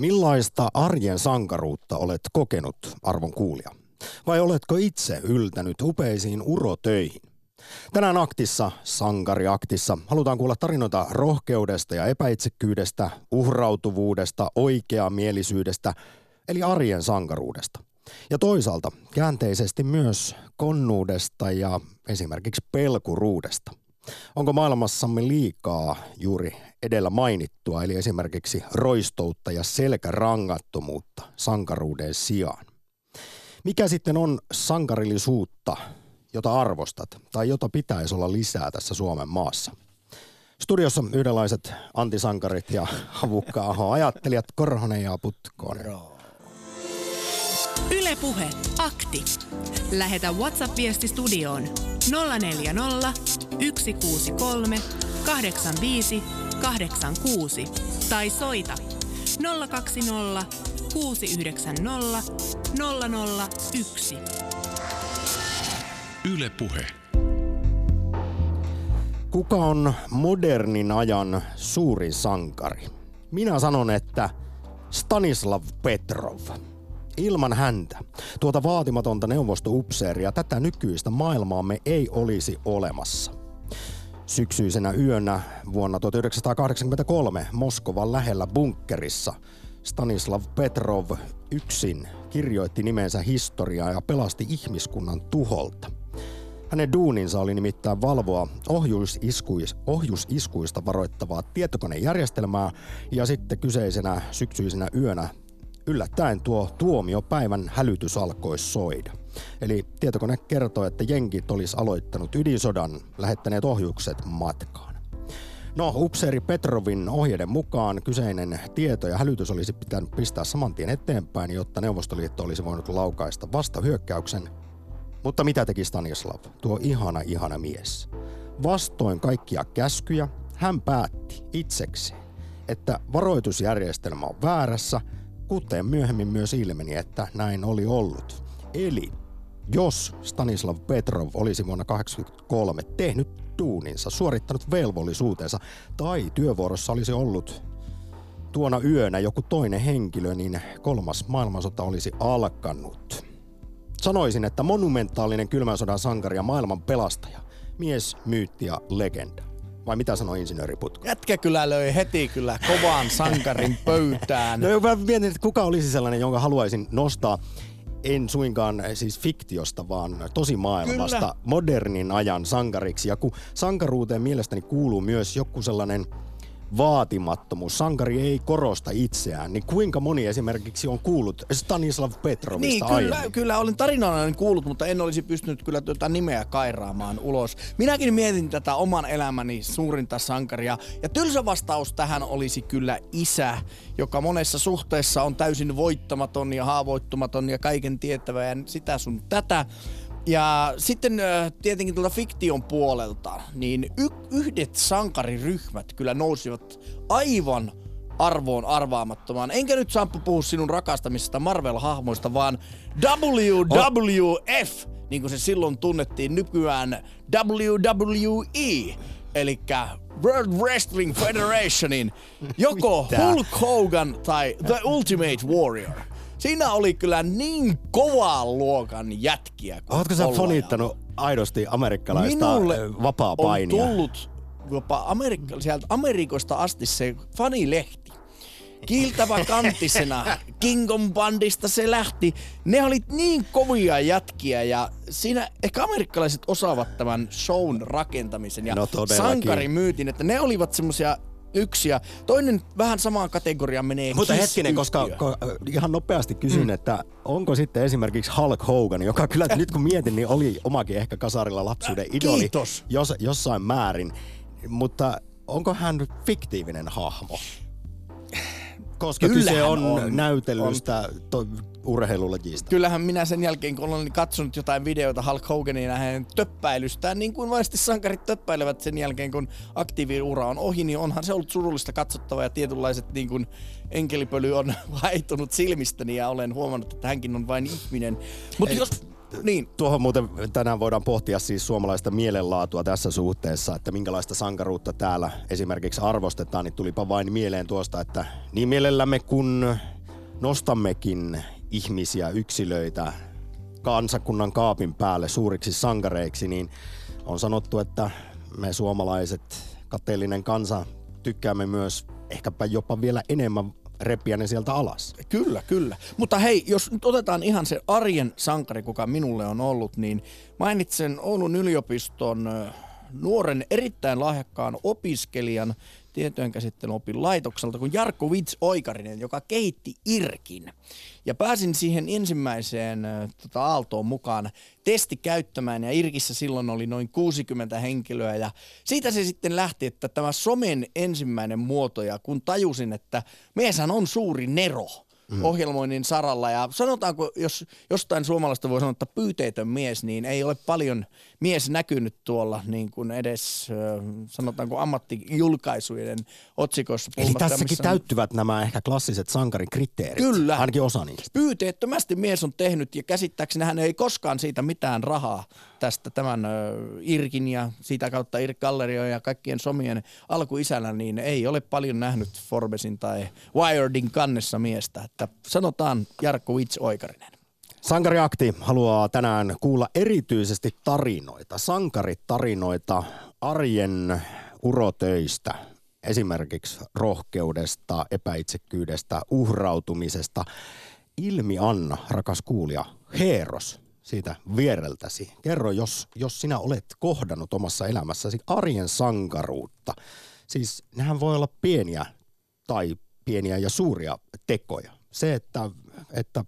Millaista arjen sankaruutta olet kokenut, arvon kuulija? Vai oletko itse yltänyt upeisiin urotöihin? Tänään aktissa, sankariaktissa, halutaan kuulla tarinoita rohkeudesta ja epäitsekkyydestä, uhrautuvuudesta, oikeamielisyydestä, eli arjen sankaruudesta. Ja toisaalta käänteisesti myös konnuudesta ja esimerkiksi pelkuruudesta. Onko maailmassamme liikaa juuri edellä mainittua, eli esimerkiksi roistoutta ja selkärangattomuutta sankaruuden sijaan? Mikä sitten on sankarillisuutta, jota arvostat tai jota pitäisi olla lisää tässä Suomen maassa? Studiossa yhdenlaiset antisankarit ja havukka ajattelijat Korhonen ja Putkonen. Ylepuhe akti. Lähetä WhatsApp-viesti studioon 040 163 85 86 tai soita 020 690 001. Yle Puhe. Kuka on modernin ajan suurin sankari? Minä sanon, että Stanislav Petrov. Ilman häntä, tuota vaatimatonta neuvostoupseeria, tätä nykyistä maailmaamme ei olisi olemassa. Syksyisenä yönä vuonna 1983 Moskovan lähellä bunkkerissa Stanislav Petrov yksin kirjoitti nimensä historiaa ja pelasti ihmiskunnan tuholta. Hänen duuninsa oli nimittäin valvoa ohjusiskuis, ohjusiskuista varoittavaa tietokonejärjestelmää ja sitten kyseisenä syksyisenä yönä yllättäen tuo tuomiopäivän hälytys alkoi soida. Eli tietokone kertoi, että jenkit olisi aloittanut ydinsodan, lähettäneet ohjukset matkaan. No, upseeri Petrovin ohjeiden mukaan kyseinen tieto ja hälytys olisi pitänyt pistää saman tien eteenpäin, jotta Neuvostoliitto olisi voinut laukaista vastahyökkäyksen. Mutta mitä teki Stanislav, tuo ihana ihana mies? Vastoin kaikkia käskyjä, hän päätti itsekseen, että varoitusjärjestelmä on väärässä – kuten myöhemmin myös ilmeni, että näin oli ollut. Eli jos Stanislav Petrov olisi vuonna 1983 tehnyt tuuninsa, suorittanut velvollisuutensa tai työvuorossa olisi ollut tuona yönä joku toinen henkilö, niin kolmas maailmansota olisi alkanut. Sanoisin, että monumentaalinen kylmän sodan sankari ja maailman pelastaja, mies, myytti ja legenda. Vai mitä sanoi insinööri Putko? Jätkä kyllä löi heti kyllä kovan sankarin pöytään. no mä mietin, että kuka olisi sellainen, jonka haluaisin nostaa en suinkaan siis fiktiosta, vaan tosi maailmasta, modernin ajan sankariksi. Ja kun sankaruuteen mielestäni kuuluu myös joku sellainen – vaatimattomuus. Sankari ei korosta itseään. Niin kuinka moni esimerkiksi on kuullut Stanislav Petrovista Niin, kyllä, aiemmin? kyllä olen tarinana kuullut, mutta en olisi pystynyt kyllä tuota nimeä kairaamaan ulos. Minäkin mietin tätä oman elämäni suurinta sankaria. Ja tylsä vastaus tähän olisi kyllä isä, joka monessa suhteessa on täysin voittamaton ja haavoittumaton ja kaiken tietävä ja sitä sun tätä. Ja sitten tietenkin tuolta fiktion puolelta, niin y- yhdet sankariryhmät kyllä nousivat aivan arvoon arvaamattomaan. Enkä nyt Sampo puhu sinun rakastamisesta Marvel-hahmoista, vaan WWF, niin kuin se silloin tunnettiin nykyään WWE, eli World Wrestling Federationin joko Hulk Hogan tai The Ultimate Warrior. Siinä oli kyllä niin kovaa luokan jätkiä. Oletko sä fonittanut aidosti amerikkalaista Minulle vapaa-painia? on tullut jopa Amerikka, sieltä Amerikosta asti se fanilehti. Kiiltävä kanttisena Kingon bandista se lähti. Ne oli niin kovia jätkiä ja siinä ehkä amerikkalaiset osaavat tämän shown rakentamisen ja no sankarimyytin, että ne olivat semmosia yksi ja toinen vähän samaan kategoriaan menee Mutta hetkinen, koska ko, ihan nopeasti kysyn, mm. että onko sitten esimerkiksi Hulk Hogan, joka kyllä nyt kun mietin, niin oli omakin ehkä kasarilla lapsuuden idoli Kiitos. Jos, jossain määrin. Mutta onko hän fiktiivinen hahmo? Koska Kyllähän kyse on, on näytelystä on. To, urheilulajista. Kyllähän minä sen jälkeen, kun olen katsonut jotain videoita Hulk Hoganin ja hänen töppäilystään, niin kuin vaisesti sankarit töppäilevät sen jälkeen, kun aktiiviura on ohi, niin onhan se ollut surullista katsottavaa ja tietynlaiset niin kuin enkelipöly on vaihtunut silmistäni ja olen huomannut, että hänkin on vain ihminen. Mutta jos Niin. Tuohon muuten tänään voidaan pohtia siis suomalaista mielenlaatua tässä suhteessa, että minkälaista sankaruutta täällä esimerkiksi arvostetaan, niin tulipa vain mieleen tuosta, että niin mielellämme kun nostammekin ihmisiä, yksilöitä kansakunnan kaapin päälle suuriksi sankareiksi, niin on sanottu, että me suomalaiset, kateellinen kansa, tykkäämme myös ehkäpä jopa vielä enemmän repiä ne sieltä alas. Kyllä, kyllä. Mutta hei, jos nyt otetaan ihan se arjen sankari, kuka minulle on ollut, niin mainitsen Oulun yliopiston nuoren erittäin lahjakkaan opiskelijan tietojenkäsittelyopin laitokselta kuin Jarkko Vits Oikarinen, joka kehitti IRKin. Ja pääsin siihen ensimmäiseen tota, aaltoon mukaan testi käyttämään ja IRKissä silloin oli noin 60 henkilöä ja siitä se sitten lähti, että tämä somen ensimmäinen muoto ja kun tajusin, että mieshän on suuri nero – mm. ohjelmoinnin saralla. Ja sanotaanko, jos jostain suomalaista voi sanoa, että pyyteetön mies, niin ei ole paljon mies näkynyt tuolla niin kuin edes sanotaanko ammattijulkaisujen otsikossa. Eli tässäkin täyttyvät nämä ehkä klassiset sankarin kriteerit. Kyllä. Ainakin osa niistä. Pyyteettömästi mies on tehnyt ja käsittääkseni hän ei koskaan siitä mitään rahaa tästä tämän Irkin ja siitä kautta Irk Gallerio ja kaikkien somien alkuisänä, niin ei ole paljon nähnyt Forbesin tai Wiredin kannessa miestä. Että sanotaan Jarkko Witz Oikarinen. Sankariakti haluaa tänään kuulla erityisesti tarinoita, sankaritarinoita arjen urotöistä, esimerkiksi rohkeudesta, epäitsekkyydestä, uhrautumisesta. Ilmi Anna, rakas kuulija, Heeros, siitä viereltäsi. Kerro, jos, jos sinä olet kohdannut omassa elämässäsi arjen sankaruutta. Siis nehän voi olla pieniä tai pieniä ja suuria tekoja. Se, että, että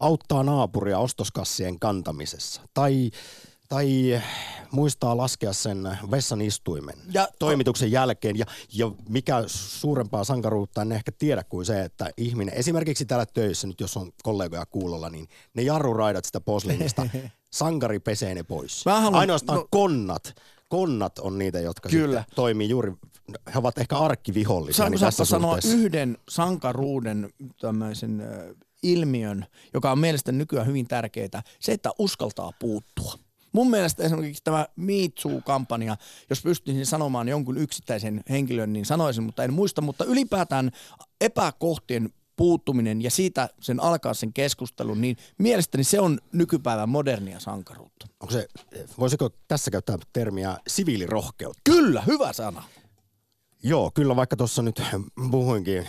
auttaa naapuria ostoskassien kantamisessa. Tai, tai muistaa laskea sen vessan istuimen ja, toimituksen jälkeen. Ja, ja mikä suurempaa sankaruutta en ehkä tiedä kuin se, että ihminen, esimerkiksi täällä töissä nyt jos on kollegoja kuulolla, niin ne jarruraidat sitä posliinista, sankari pesee ne pois. Haluan, Ainoastaan no, konnat, konnat on niitä, jotka Kyllä. toimii juuri, he ovat ehkä arkkivihollisia. Saanko niin tässä sanoa yhden sankaruuden tämmöisen ilmiön, joka on mielestäni nykyään hyvin tärkeää, se, että uskaltaa puuttua. Mun mielestä esimerkiksi tämä Me Too-kampanja, jos pystyisin sanomaan jonkun yksittäisen henkilön, niin sanoisin, mutta en muista, mutta ylipäätään epäkohtien puuttuminen ja siitä sen alkaa sen keskustelun, niin mielestäni se on nykypäivän modernia sankaruutta. Onko se, voisiko tässä käyttää termiä siviilirohkeutta? Kyllä, hyvä sana. Joo, kyllä vaikka tuossa nyt puhuinkin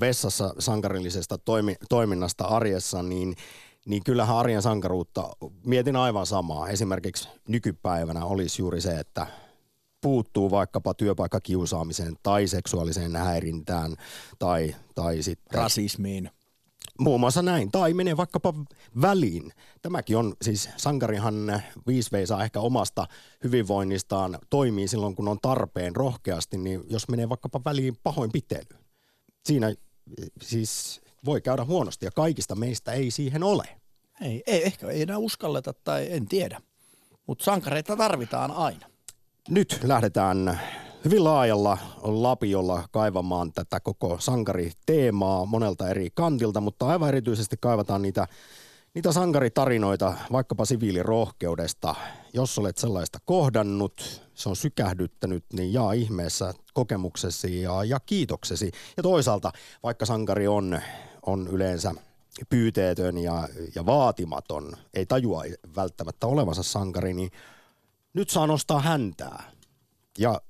vessassa sankarillisesta toimi, toiminnasta arjessa, niin, niin kyllähän arjen sankaruutta, mietin aivan samaa. Esimerkiksi nykypäivänä olisi juuri se, että puuttuu vaikkapa työpaikkakiusaamiseen tai seksuaaliseen häirintään tai, tai sitten... Rasismiin. Muun muassa näin. Tai menee vaikkapa väliin. Tämäkin on siis, sankarihan viisvei saa ehkä omasta hyvinvoinnistaan toimii silloin, kun on tarpeen rohkeasti, niin jos menee vaikkapa väliin pahoinpitelyyn siinä siis voi käydä huonosti ja kaikista meistä ei siihen ole. Ei, ei ehkä ei enää uskalleta tai en tiedä, mutta sankareita tarvitaan aina. Nyt lähdetään hyvin laajalla lapiolla kaivamaan tätä koko sankariteemaa monelta eri kantilta, mutta aivan erityisesti kaivataan niitä niitä sankaritarinoita vaikkapa siviilirohkeudesta. Jos olet sellaista kohdannut, se on sykähdyttänyt, niin jaa ihmeessä kokemuksesi ja, ja kiitoksesi. Ja toisaalta, vaikka sankari on, on yleensä pyyteetön ja, ja vaatimaton, ei tajua välttämättä olevansa sankari, niin nyt saa nostaa häntää. Ja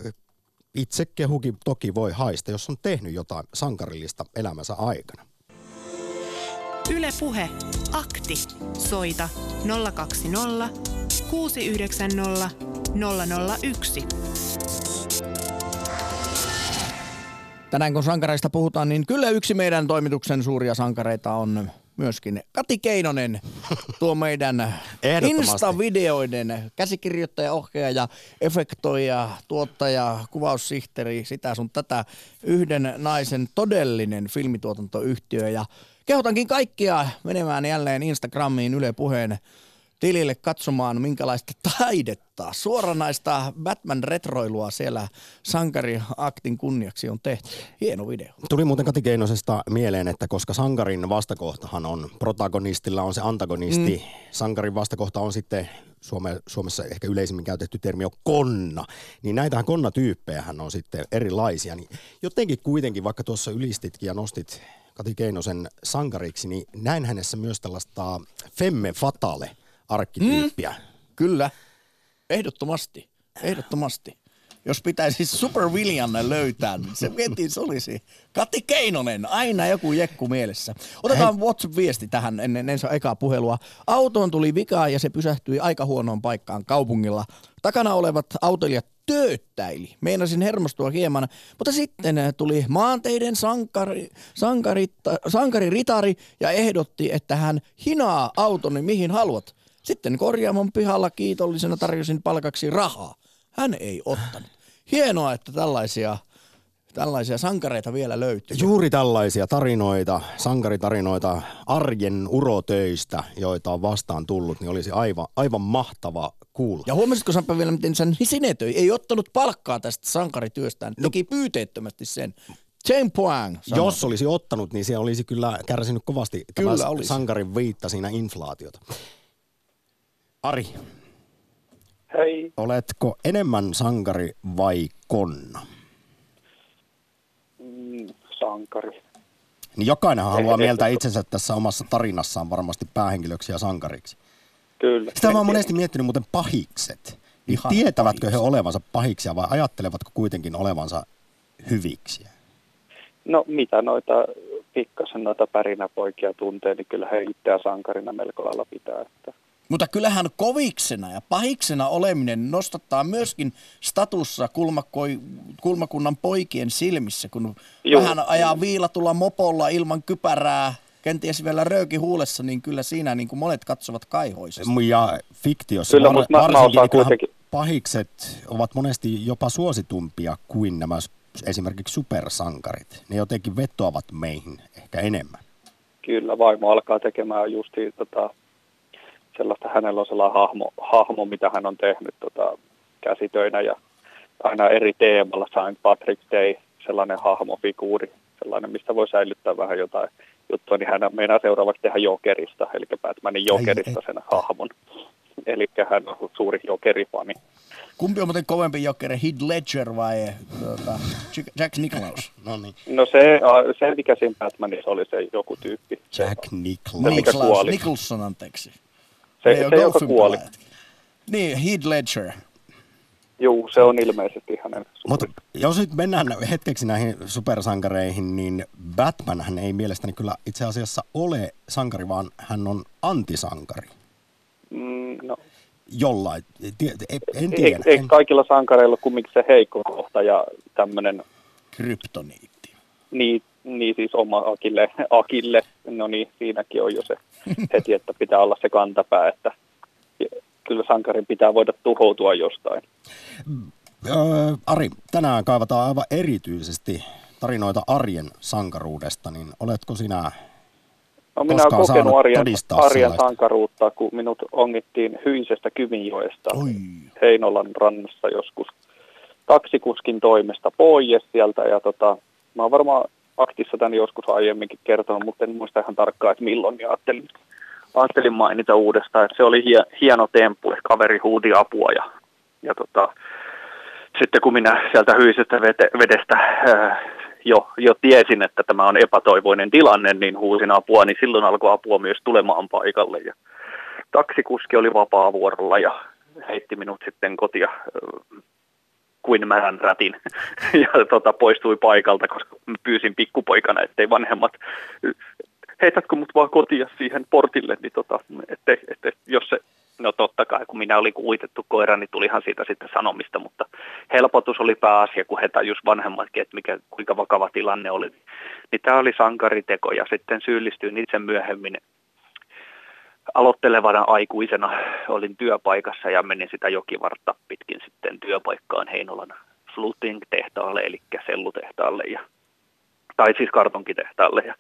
itse kehukin toki voi haista, jos on tehnyt jotain sankarillista elämänsä aikana. Ylepuhe Akti. Soita 020 690 001. Tänään kun sankareista puhutaan, niin kyllä yksi meidän toimituksen suuria sankareita on myöskin Kati Keinonen, tuo meidän Insta-videoiden käsikirjoittaja, ohjaaja, efektoija, tuottaja, kuvaussihteeri, sitä sun tätä yhden naisen todellinen filmituotantoyhtiö. Ja Kehotankin kaikkia menemään jälleen Instagramiin Yle Puheen tilille katsomaan, minkälaista taidetta, suoranaista Batman-retroilua siellä sankariaktin kunniaksi on tehty. Hieno video. Tuli muuten Kati Keinosesta mieleen, että koska sankarin vastakohtahan on, protagonistilla on se antagonisti, mm. sankarin vastakohta on sitten Suome, Suomessa ehkä yleisimmin käytetty termi on konna, niin näitähän konnatyyppejähän on sitten erilaisia. Niin jotenkin kuitenkin, vaikka tuossa ylistitkin ja nostit Kati Keinosen sankariksi, niin näin hänessä myös tällaista femme fatale arkkityyppiä. Mm, kyllä, ehdottomasti, ehdottomasti. Jos pitäisi Super Williamme löytää, niin se mietin, se olisi Kati Keinonen, aina joku jekku mielessä. Otetaan WhatsApp-viesti tähän ennen ensin ekaa puhelua. Autoon tuli vikaa ja se pysähtyi aika huonoon paikkaan kaupungilla. Takana olevat autoilijat tööttäili. Meinasin hermostua hieman, mutta sitten tuli maanteiden sankari, sankari, sankari ja ehdotti, että hän hinaa autoni mihin haluat. Sitten korjaamon pihalla kiitollisena tarjosin palkaksi rahaa. Hän ei ottanut. Hienoa, että tällaisia tällaisia sankareita vielä löytyy. Juuri tällaisia tarinoita, sankaritarinoita arjen urotöistä, joita on vastaan tullut, niin olisi aivan, aivan mahtava kuulla. Ja huomasitko Sampa vielä, miten sen sinetöi? Ei ottanut palkkaa tästä sankarityöstään, no. teki no. pyyteettömästi sen. Poang. Sanoo. Jos olisi ottanut, niin se olisi kyllä kärsinyt kovasti kyllä olisi. sankarin viitta siinä inflaatiota. Ari. Hei. Oletko enemmän sankari vai konna? Mm, sankari. Niin jokainen haluaa mieltä itsensä tässä omassa tarinassaan varmasti päähenkilöksi ja sankariksi. Kyllä. Sitä mä oon monesti miettinyt muuten pahikset. Niin Ihan tietävätkö pahikset. he olevansa pahiksia vai ajattelevatko kuitenkin olevansa hyviksiä? No mitä noita pikkasen noita pärinäpoikia tuntee, niin kyllä he itseä sankarina melko lailla pitää. Että mutta kyllähän koviksena ja pahiksena oleminen nostattaa myöskin statussa kulmakoi, kulmakunnan poikien silmissä, kun Joo. vähän ajaa viilatulla mopolla ilman kypärää, kenties vielä röyki huulessa, niin kyllä siinä niin kuin monet katsovat kaihoisesti. Ja fiktiossa kyllä, var, mä, varsinkin mä kuitenkin. pahikset ovat monesti jopa suositumpia kuin nämä esimerkiksi supersankarit. Ne jotenkin vetoavat meihin ehkä enemmän. Kyllä, vaimo alkaa tekemään justiin tota, sellaista, hänellä on sellainen hahmo, hahmo mitä hän on tehnyt tota, käsitöinä ja aina eri teemalla Saint Patrick Day, sellainen hahmofiguuri, sellainen, mistä voi säilyttää vähän jotain juttua, niin hän meinaa seuraavaksi tehdä Jokerista, eli Batmanin Jokerista sen hahmon. Eli hän on suuri Jokerifani. Kumpi on muuten kovempi Jokeri, Heath Ledger vai tuota, Jack Nicklaus? no, niin. no se, se, mikä siinä Batmanissa oli se joku tyyppi. Jack Nicklaus. Se, mikä kuoli. Nicholson, anteeksi. Se, se, se joka kuoli. Niin, Heath Ledger. Joo, se on ilmeisesti hänen Mutta jos nyt mennään hetkeksi näihin supersankareihin, niin Batman hän ei mielestäni kyllä itse asiassa ole sankari, vaan hän on antisankari. Mm, no. Jollain, en tiedä. Ei, ei kaikilla sankareilla kumminkin se heikko kohta ja tämmöinen... Kryptoniitti. Niin, niin siis oma Akille, Akille, no niin, siinäkin on jo se heti, että pitää olla se kantapää, että kyllä sankarin pitää voida tuhoutua jostain. Öö, Ari, tänään kaivataan aivan erityisesti tarinoita arjen sankaruudesta, niin oletko sinä No minä olen kokenut arjen, arjen sankaruutta, kun minut ongittiin Hyisestä Kyminjoesta Oi. Heinolan rannassa joskus taksikuskin toimesta pois sieltä. Ja tota, mä oon varmaan aktissa tämän joskus aiemminkin kertonut, mutta en muista ihan tarkkaan, että milloin, ja ajattelin, ajattelin mainita uudestaan, että se oli hie, hieno temppu, että kaveri huudi apua, ja, ja tota, sitten kun minä sieltä hyisestä vedestä ää, jo, jo tiesin, että tämä on epätoivoinen tilanne, niin huusin apua, niin silloin alkoi apua myös tulemaan paikalle, ja taksikuski oli vapaa-vuorolla, ja heitti minut sitten kotia kuin märän rätin ja tota, poistui paikalta, koska pyysin pikkupoikana, ettei vanhemmat heitätkö mut vaan kotia siihen portille, niin tota, ettei, ettei, jos se, no totta kai kun minä olin kuitettu koira, niin tulihan siitä sitten sanomista, mutta helpotus oli pääasia, kun he tajus vanhemmatkin, että mikä, kuinka vakava tilanne oli. Niin tämä oli sankariteko ja sitten syyllistyin itse myöhemmin aloittelevana aikuisena olin työpaikassa ja menin sitä jokivartta pitkin sitten työpaikkaan Heinolan fluting-tehtaalle, eli sellutehtaalle, ja, tai siis kartonkitehtaalle. Ja,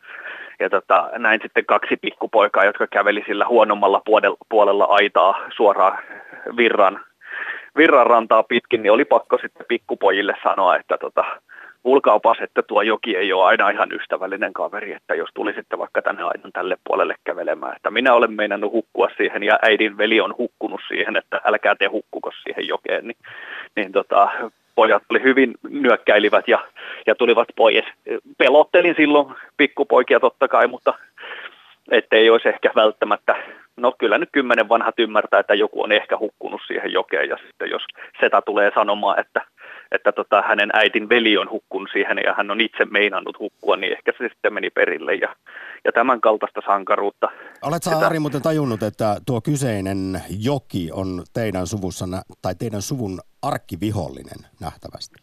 ja tota, näin sitten kaksi pikkupoikaa, jotka käveli sillä huonommalla puolella aitaa suoraan virran, virran rantaa pitkin, niin oli pakko sitten pikkupojille sanoa, että tota, kuulkaapas, että tuo joki ei ole aina ihan ystävällinen kaveri, että jos tulisitte vaikka tänne aidan tälle puolelle kävelemään, että minä olen meinannut hukkua siihen ja äidin veli on hukkunut siihen, että älkää te hukkuko siihen jokeen, niin, niin tota, pojat oli hyvin nyökkäilivät ja, ja tulivat pois. Pelottelin silloin pikkupoikia totta kai, mutta ettei olisi ehkä välttämättä, no kyllä nyt kymmenen vanhat ymmärtää, että joku on ehkä hukkunut siihen jokeen ja sitten jos seta tulee sanomaan, että että tota, hänen äitin veli on hukkunut siihen ja hän on itse meinannut hukkua, niin ehkä se sitten meni perille ja, ja tämän kaltaista sankaruutta. Oletko sitä... Ari muuten tajunnut, että tuo kyseinen joki on teidän suvussa tai teidän suvun arkkivihollinen nähtävästi?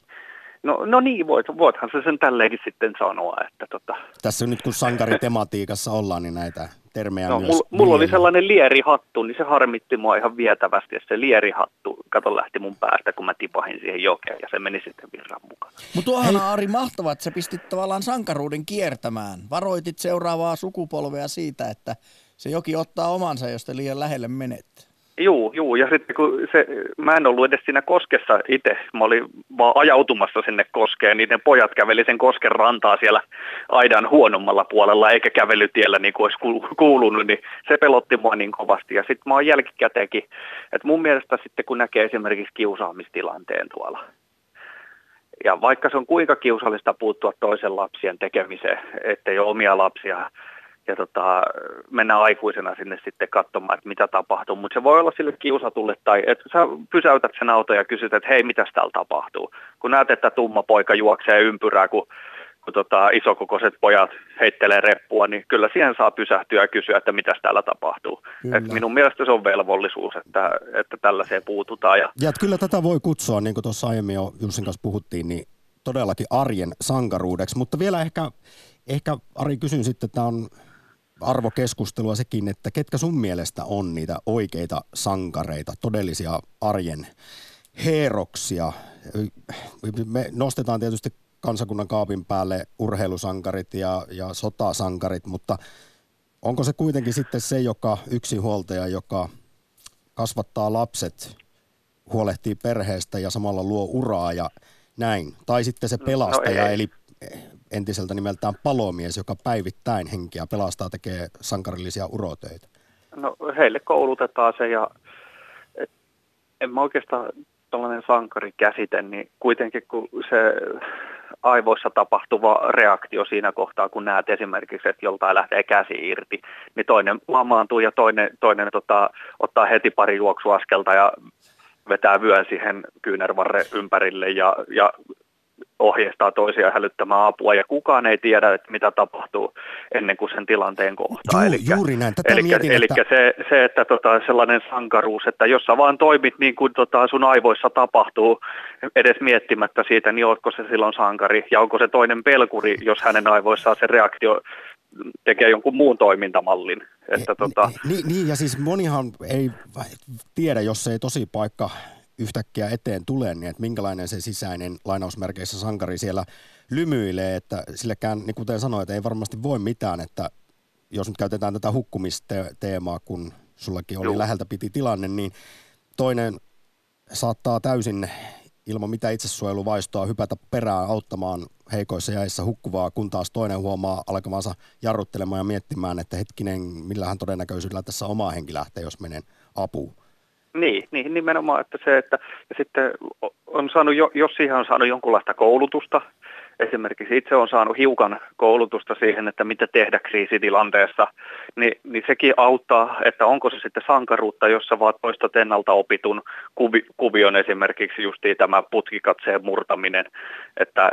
No, no niin, voit, voithan se sen tälleenkin sitten sanoa. Että tota... Tässä nyt kun sankaritematiikassa ollaan, niin näitä termejä no, myös. Mulla, mulla oli sellainen lierihattu, niin se harmitti mua ihan vietävästi. Ja se lierihattu, kato, lähti mun päästä, kun mä tipahin siihen jokeen ja se meni sitten virran mukaan. Mutta tuohan Ari mahtavaa, että sä pistit tavallaan sankaruuden kiertämään. Varoitit seuraavaa sukupolvea siitä, että se joki ottaa omansa, jos te liian lähelle menette. Juu, juu, ja sitten kun se, mä en ollut edes siinä koskessa itse, mä olin vaan ajautumassa sinne koskeen, ne pojat käveli sen kosken rantaa siellä aidan huonommalla puolella, eikä kävelytiellä niin kuin olisi kuulunut, niin se pelotti mua niin kovasti. Ja sitten mä oon jälkikäteenkin, että mun mielestä sitten kun näkee esimerkiksi kiusaamistilanteen tuolla, ja vaikka se on kuinka kiusallista puuttua toisen lapsien tekemiseen, ettei ole omia lapsia ja tota, mennä aikuisena sinne sitten katsomaan, että mitä tapahtuu. Mutta se voi olla sille kiusatulle tai että sä pysäytät sen auton ja kysyt, että hei, mitä täällä tapahtuu. Kun näet, että tumma poika juoksee ympyrää, kun, kun tota, isokokoiset pojat heittelee reppua, niin kyllä siihen saa pysähtyä ja kysyä, että mitä täällä tapahtuu. Et minun mielestä se on velvollisuus, että, että tällaiseen puututaan. Ja, ja kyllä tätä voi kutsua, niin kuin tuossa aiemmin jo Jussin kanssa puhuttiin, niin todellakin arjen sankaruudeksi. Mutta vielä ehkä, ehkä Ari kysyn sitten, että tämä on arvokeskustelua sekin, että ketkä sun mielestä on niitä oikeita sankareita, todellisia arjen heroksia. Me nostetaan tietysti kansakunnan kaapin päälle urheilusankarit ja, ja sotasankarit, mutta onko se kuitenkin sitten se, joka yksinhuoltaja, joka kasvattaa lapset, huolehtii perheestä ja samalla luo uraa ja näin. Tai sitten se no pelastaja, no eli entiseltä nimeltään palomies, joka päivittäin henkiä pelastaa, tekee sankarillisia urotöitä? No heille koulutetaan se ja et, en mä oikeastaan tällainen käsite, niin kuitenkin kun se aivoissa tapahtuva reaktio siinä kohtaa, kun näet esimerkiksi, että joltain lähtee käsi irti, niin toinen lamaantuu ja toinen, toinen tota, ottaa heti pari juoksuaskelta ja vetää vyön siihen kyynärvarre ympärille ja, ja ohjeistaa toisia hälyttämään apua ja kukaan ei tiedä, että mitä tapahtuu ennen kuin sen tilanteen kohtaa. Juu, elikkä, juuri näin. Tätä elikkä, mietin, elikkä että... se, se, että tota, sellainen sankaruus, että jos sä vaan toimit niin kuin tota, sun aivoissa tapahtuu edes miettimättä siitä, niin ootko se silloin sankari ja onko se toinen pelkuri, jos hänen aivoissaan se reaktio tekee jonkun muun toimintamallin. Että, tota... niin, niin, ja siis monihan ei tiedä, jos ei tosi paikka yhtäkkiä eteen tulee, niin että minkälainen se sisäinen lainausmerkeissä sankari siellä lymyilee, että silläkään, niin kuten sanoit, ei varmasti voi mitään, että jos nyt käytetään tätä hukkumisteemaa, kun sullakin oli Joo. läheltä piti tilanne, niin toinen saattaa täysin ilman mitä itsesuojeluvaistoa hypätä perään auttamaan heikoissa jäissä hukkuvaa, kun taas toinen huomaa alkamansa jarruttelemaan ja miettimään, että hetkinen, millähän todennäköisyydellä tässä oma henki lähtee, jos menen apuun. Niin, niin, nimenomaan, että se, että ja sitten on saanut, jo, jos siihen on saanut jonkunlaista koulutusta, esimerkiksi itse on saanut hiukan koulutusta siihen, että mitä tehdä kriisitilanteessa, niin, niin sekin auttaa, että onko se sitten sankaruutta, jossa vaan toistat ennalta opitun kuvi, kuvion esimerkiksi justiin tämä putkikatseen murtaminen, että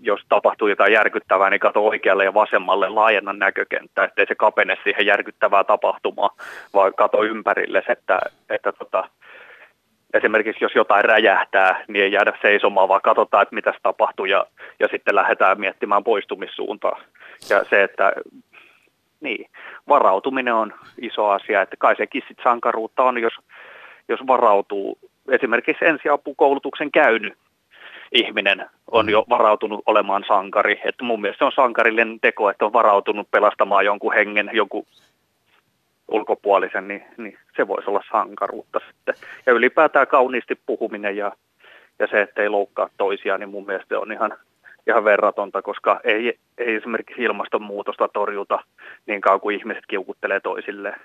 jos tapahtuu jotain järkyttävää, niin kato oikealle ja vasemmalle laajenna näkökenttää, ettei se kapene siihen järkyttävää tapahtumaa, vaan kato ympärille, että, että tota, esimerkiksi jos jotain räjähtää, niin ei jäädä seisomaan, vaan katsotaan, että mitä tapahtuu ja, ja sitten lähdetään miettimään poistumissuuntaa. Ja se, että niin, varautuminen on iso asia, että kai sekin sit sankaruutta on, jos, jos varautuu esimerkiksi ensiapukoulutuksen käynyt, ihminen on jo varautunut olemaan sankari. Että mun mielestä se on sankarillinen teko, että on varautunut pelastamaan jonkun hengen, jonkun ulkopuolisen, niin, niin se voisi olla sankaruutta sitten. Ja ylipäätään kauniisti puhuminen ja, ja se, että ei loukkaa toisiaan, niin mun mielestä on ihan, ihan verratonta, koska ei, ei esimerkiksi ilmastonmuutosta torjuta niin kauan kuin ihmiset kiukuttelee toisilleen.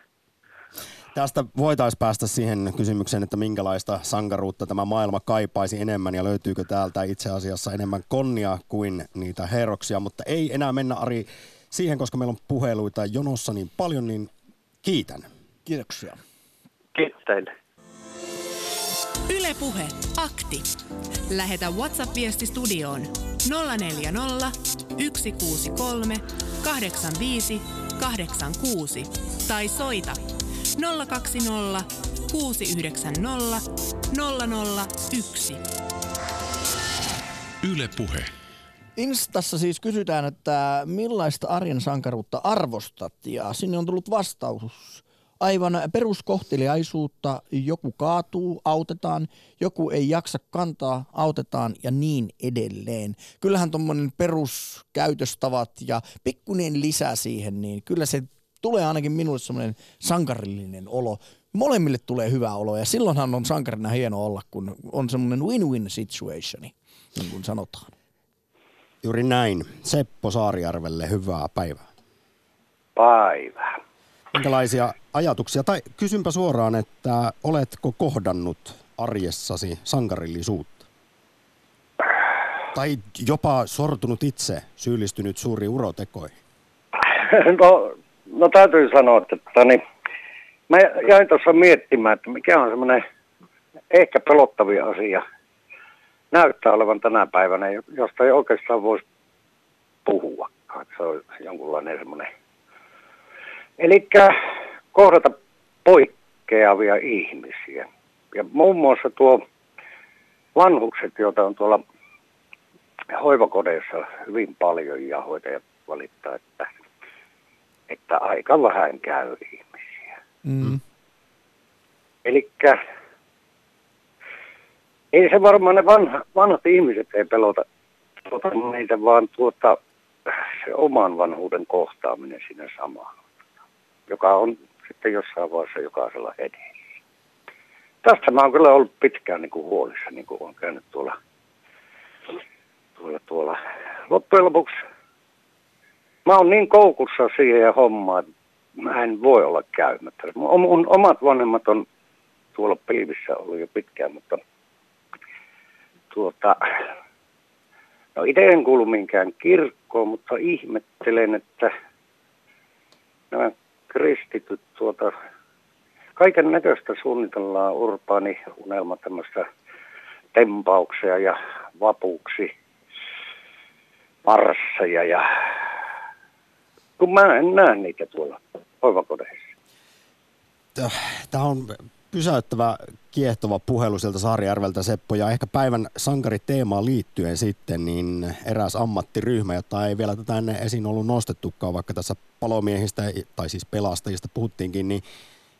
Tästä voitaisiin päästä siihen kysymykseen, että minkälaista sankaruutta tämä maailma kaipaisi enemmän ja löytyykö täältä itse asiassa enemmän konnia kuin niitä heroksia, mutta ei enää mennä Ari siihen, koska meillä on puheluita jonossa niin paljon, niin kiitän. Kiitoksia. Kiitos teille. Ylepuhe akti. Lähetä WhatsApp-viesti studioon 040 163 85 86 tai soita 020 690 001. Yle Puhe. Instassa siis kysytään, että millaista arjen sankaruutta arvostat ja sinne on tullut vastaus. Aivan peruskohteliaisuutta, joku kaatuu, autetaan, joku ei jaksa kantaa, autetaan ja niin edelleen. Kyllähän tuommoinen peruskäytöstavat ja pikkuinen lisä siihen, niin kyllä se tulee ainakin minulle semmoinen sankarillinen olo. Molemmille tulee hyvä olo ja silloinhan on sankarina hieno olla, kun on semmoinen win-win situationi, niin kuin sanotaan. Juuri näin. Seppo Saarijärvelle hyvää päivää. Päivää. Minkälaisia ajatuksia, tai kysynpä suoraan, että oletko kohdannut arjessasi sankarillisuutta? Tai jopa sortunut itse, syyllistynyt suuriin urotekoihin? No No täytyy sanoa, että tota, niin, mä jäin tuossa miettimään, että mikä on semmoinen ehkä pelottavia asia näyttää olevan tänä päivänä, josta ei oikeastaan voisi puhua. Se on jonkunlainen semmoinen. Eli kohdata poikkeavia ihmisiä. Ja muun muassa tuo vanhukset, joita on tuolla hoivakodeissa hyvin paljon ja hoitajat valittaa, että että aika vähän käy ihmisiä. Mm. Eli ei se varmaan ne vanha, vanhat ihmiset ei pelota tuota meitä, vaan tuota, se oman vanhuuden kohtaaminen siinä samaan, joka on sitten jossain vaiheessa jokaisella edessä. Tästä mä oon kyllä ollut pitkään niin kuin huolissa, niin kuin on käynyt tuolla, tuolla, tuolla. Loppujen lopuksi mä oon niin koukussa siihen hommaan, mä en voi olla käymättä. Mun omat vanhemmat on tuolla pilvissä ollut jo pitkään, mutta tuota, no itse en kuulu minkään kirkkoon, mutta ihmettelen, että nämä kristityt tuota, kaiken näköistä suunnitellaan urbaani unelma tämmöistä tempauksia ja vapuuksi marsseja ja kun mä en näe niitä tuolla hoivakodeissa. Tämä on pysäyttävä, kiehtova puhelu sieltä Saarijärveltä Seppo ja ehkä päivän sankariteemaan liittyen sitten, niin eräs ammattiryhmä, jota ei vielä tätä ennen esiin ollut nostettukaan, vaikka tässä palomiehistä tai siis pelastajista puhuttiinkin, niin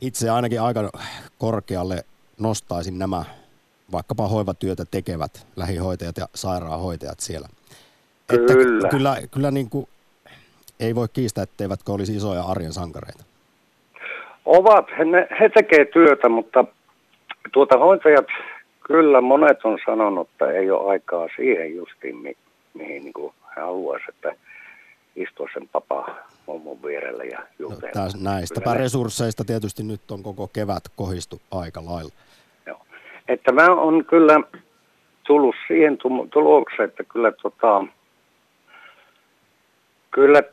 itse ainakin aika korkealle nostaisin nämä vaikkapa hoivatyötä tekevät lähihoitajat ja sairaanhoitajat siellä. Kyllä. Että kyllä, kyllä niin kuin ei voi kiistää, etteivätkö olisi isoja arjen sankareita. Ovat, he, ne, he tekee työtä, mutta tuota hoitajat, kyllä monet on sanonut, että ei ole aikaa siihen justiin, mi, mihin niin kuin he haluaisivat, että istua sen papa mummon vierellä ja jutella. No, näistäpä resursseista tietysti nyt on koko kevät kohistu aika lailla. Joo. Että mä on kyllä tullut siihen tulokseen, että kyllä, tota, kyllä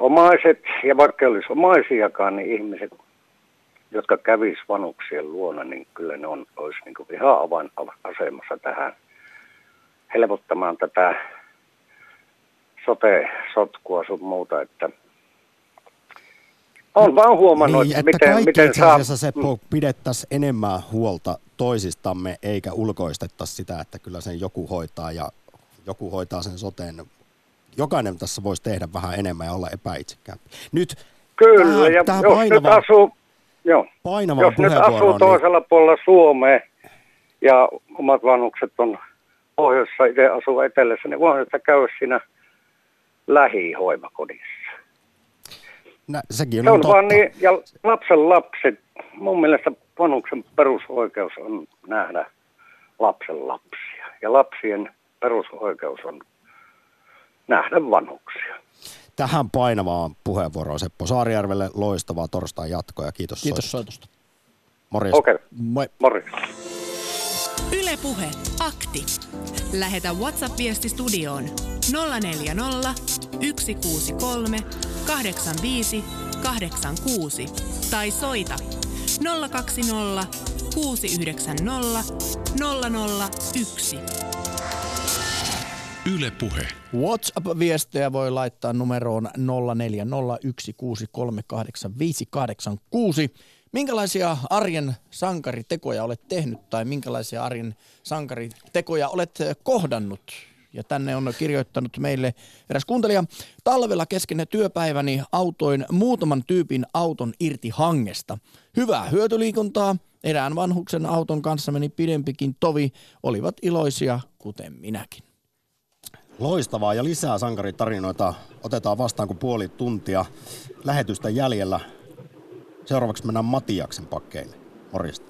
omaiset, ja vaikka olisi omaisiakaan, niin ihmiset, jotka kävis vanuksien luona, niin kyllä ne on, olisi niin kuin ihan avainasemassa tähän helpottamaan tätä sote-sotkua sun muuta, että on vaan huomannut, niin, että, miten, miten itse saa... se pidettäisiin enemmän huolta toisistamme, eikä ulkoistettaisi sitä, että kyllä sen joku hoitaa ja joku hoitaa sen soteen jokainen tässä voisi tehdä vähän enemmän ja olla epäitsekäämpi. Nyt Kyllä, tähän, ja tähän jos painava, nyt asuu, joo, jos nyt asuu niin... toisella puolella Suomea ja omat vanhukset on pohjoissa, itse asuu etelässä, niin voin että käydä siinä lähihoivakodissa. No, sekin on, se on totta. vaan niin, ja lapsen lapset, mun mielestä vanhuksen perusoikeus on nähdä lapsen lapsia. Ja lapsien perusoikeus on nähdä vanhuksia. Tähän painavaan puheenvuoroon Seppo Saarijärvelle loistavaa torstai jatkoa ja kiitos Kiitos soitosta. Morjens. Okei, okay. Moi. Morjens. Yle Puhe, akti. Lähetä WhatsApp-viesti studioon 040 163 85 86 tai soita 020 690 001. Yle Puhe. WhatsApp-viestejä voi laittaa numeroon 0401638586. Minkälaisia arjen sankaritekoja olet tehnyt tai minkälaisia arjen sankaritekoja olet kohdannut? Ja tänne on kirjoittanut meille eräs kuuntelija. Talvella kesken työpäiväni autoin muutaman tyypin auton irti hangesta. Hyvää hyötyliikuntaa. Erään vanhuksen auton kanssa meni pidempikin tovi. Olivat iloisia, kuten minäkin. Loistavaa ja lisää sankaritarinoita otetaan vastaan kuin puoli tuntia lähetystä jäljellä. Seuraavaksi mennään Matiaksen pakkeille. Morjesta.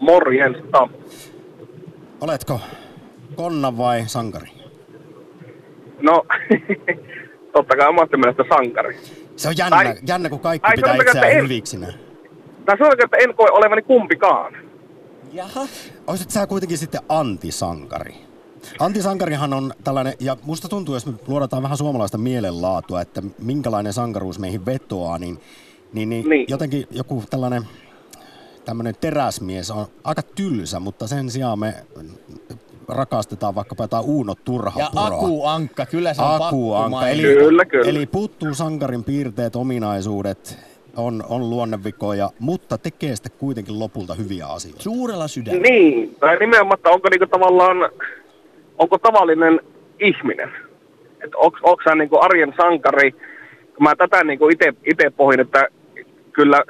Morjesta. Oletko konna vai sankari? No, totta kai omasta mielestä sankari. Se on jännä, tai, jännä kun kaikki tai pitää itseään en, hyviksinä. Tai sanotaan, että en koe olevani kumpikaan. Jaha. Oisit sä kuitenkin sitten antisankari? Antisankarihan on tällainen, ja musta tuntuu, jos me luodataan vähän suomalaista mielenlaatua, että minkälainen sankaruus meihin vetoaa, niin, niin, niin, niin. jotenkin joku tällainen tämmöinen teräsmies on aika tylsä, mutta sen sijaan me rakastetaan vaikkapa jotain Uuno Turha Ja Aku Ankka, kyllä se on Aku Ankka, eli, kyllä, kyllä. eli puuttuu sankarin piirteet, ominaisuudet, on, on luonnevikoja, mutta tekee sitten kuitenkin lopulta hyviä asioita. Suurella sydämellä. Niin, tai nimenomaan, onko niinku tavallaan, onko tavallinen ihminen? Että onko, hän niinku arjen sankari? Mä tätä niinku itse pohdin, että kyllä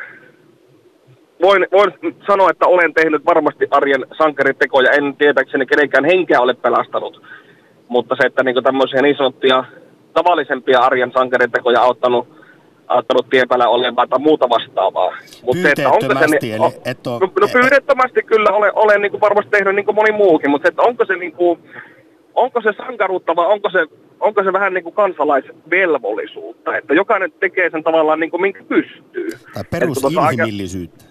voin, voin sanoa, että olen tehnyt varmasti arjen sankaritekoja. En tietääkseni kenenkään henkeä ole pelastanut. Mutta se, että niin tämmöisiä niin sanottuja tavallisempia arjen sankaritekoja auttanut auttanut tien päällä olevaa tai muuta vastaavaa. Mutta se, että onko se, niin, on, et ole, no, no pyydettömästi kyllä olen, olen niin kuin varmasti tehnyt niin kuin moni muukin, mutta se, että onko se, niin kuin, onko se sankaruutta vai onko se, onko se vähän niin kuin kansalaisvelvollisuutta, että jokainen tekee sen tavallaan niin kuin minkä pystyy. Tai perusinhimillisyyttä.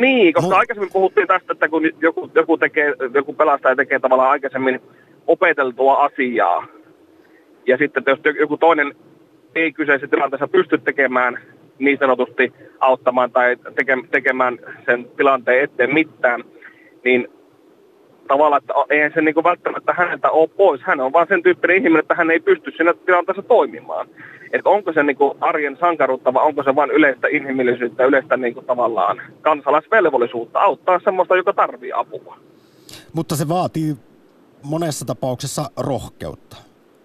Niin, koska Mut... aikaisemmin puhuttiin tästä, että kun joku, joku, tekee, joku pelastaja tekee tavallaan aikaisemmin opeteltua asiaa, ja sitten jos joku toinen ei kyseisessä tilanteessa pysty tekemään niin sanotusti auttamaan tai teke, tekemään sen tilanteen eteen mitään, niin tavallaan, että eihän se niin kuin välttämättä häneltä ole pois. Hän on vaan sen tyyppinen ihminen, että hän ei pysty siinä tilanteessa toimimaan. Että onko se niin kuin arjen sankaruutta vai onko se vain yleistä inhimillisyyttä, yleistä niin kuin tavallaan kansalaisvelvollisuutta auttaa semmoista, joka tarvii apua. Mutta se vaatii monessa tapauksessa rohkeutta.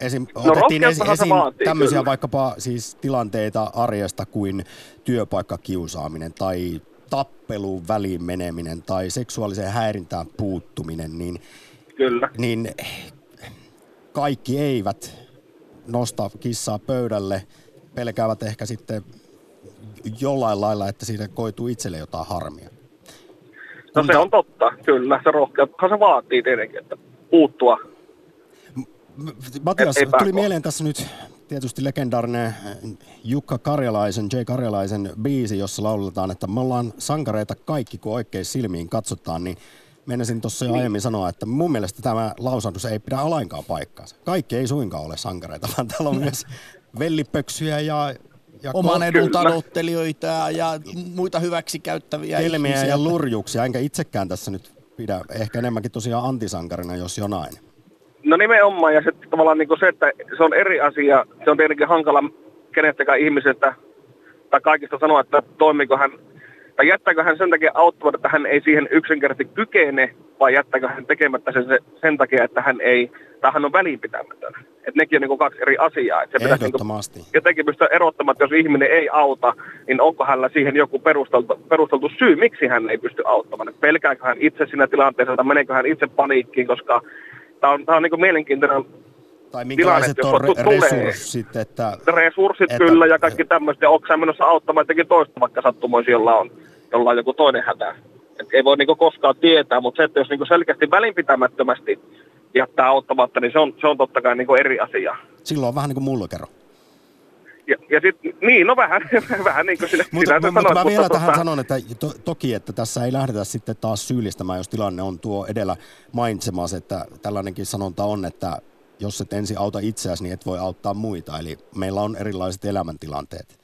Esim, no, otettiin esi- esiin vaatii, tämmöisiä kyllä. vaikkapa siis tilanteita arjesta kuin työpaikkakiusaaminen tai tappeluun väliin meneminen tai seksuaaliseen häirintään puuttuminen, niin, Kyllä. niin kaikki eivät nosta kissaa pöydälle, pelkäävät ehkä sitten jollain lailla, että siitä koituu itselle jotain harmia. No se on totta, kyllä. Se rohkeuthan se vaatii tietenkin, että puuttua. Matias, tuli mieleen tässä nyt tietysti legendaarinen Jukka Karjalaisen, J. Karjalaisen biisi, jossa lauletaan, että me ollaan sankareita kaikki, kun oikein silmiin katsotaan, niin Meinasin tuossa jo niin. aiemmin sanoa, että mun mielestä tämä lausahdus ei pidä alainkaan paikkaansa. Kaikki ei suinkaan ole sankareita, vaan täällä on myös vellipöksyjä ja ja oman edun tavoittelijoita ja muita hyväksikäyttäviä Helmiä ihmisiä. ja lurjuksia, enkä itsekään tässä nyt pidä, ehkä enemmänkin tosiaan antisankarina, jos jonain. No nimenomaan, ja sitten tavallaan niin se, että se on eri asia, se on tietenkin hankala kenestäkään ihmisestä tai kaikista sanoa, että toimiko hän tai jättääkö hän sen takia auttamaan, että hän ei siihen yksinkertaisesti kykene, vai jättääkö hän tekemättä sen sen takia, että hän ei, tai hän on välinpitämätön. Että nekin on niin kaksi eri asiaa. Että se Ehdottomasti. Niin jotenkin pystyä erottamaan, että jos ihminen ei auta, niin onko hänellä siihen joku perusteltu, perusteltu syy, miksi hän ei pysty auttamaan. Että pelkääkö hän itse siinä tilanteessa, tai meneekö hän itse paniikkiin, koska tämä on, tämä on niin mielenkiintoinen tai minkälaiset on re- resurssit? Että, resurssit että, kyllä ja kaikki tämmöistä. Ja onko menossa auttamaan jotenkin toista vaikka sattumoisi, jolla on, jolla on joku toinen hätä. Et ei voi niinku koskaan tietää, mutta se, että jos niinku selkeästi välinpitämättömästi jättää auttamatta, niin se on, se on totta kai niinku eri asia. Silloin on vähän niin kuin mullokero. Ja, ja sit, niin, no vähän, vähän niin kuin sinä, mutta, sinä mutta, sanoit, mä vielä mutta tähän tota... sanon, että to, toki, että tässä ei lähdetä sitten taas syyllistämään, jos tilanne on tuo edellä mainitsemas, että tällainenkin sanonta on, että jos et ensin auta itseäsi, niin et voi auttaa muita. Eli meillä on erilaiset elämäntilanteet.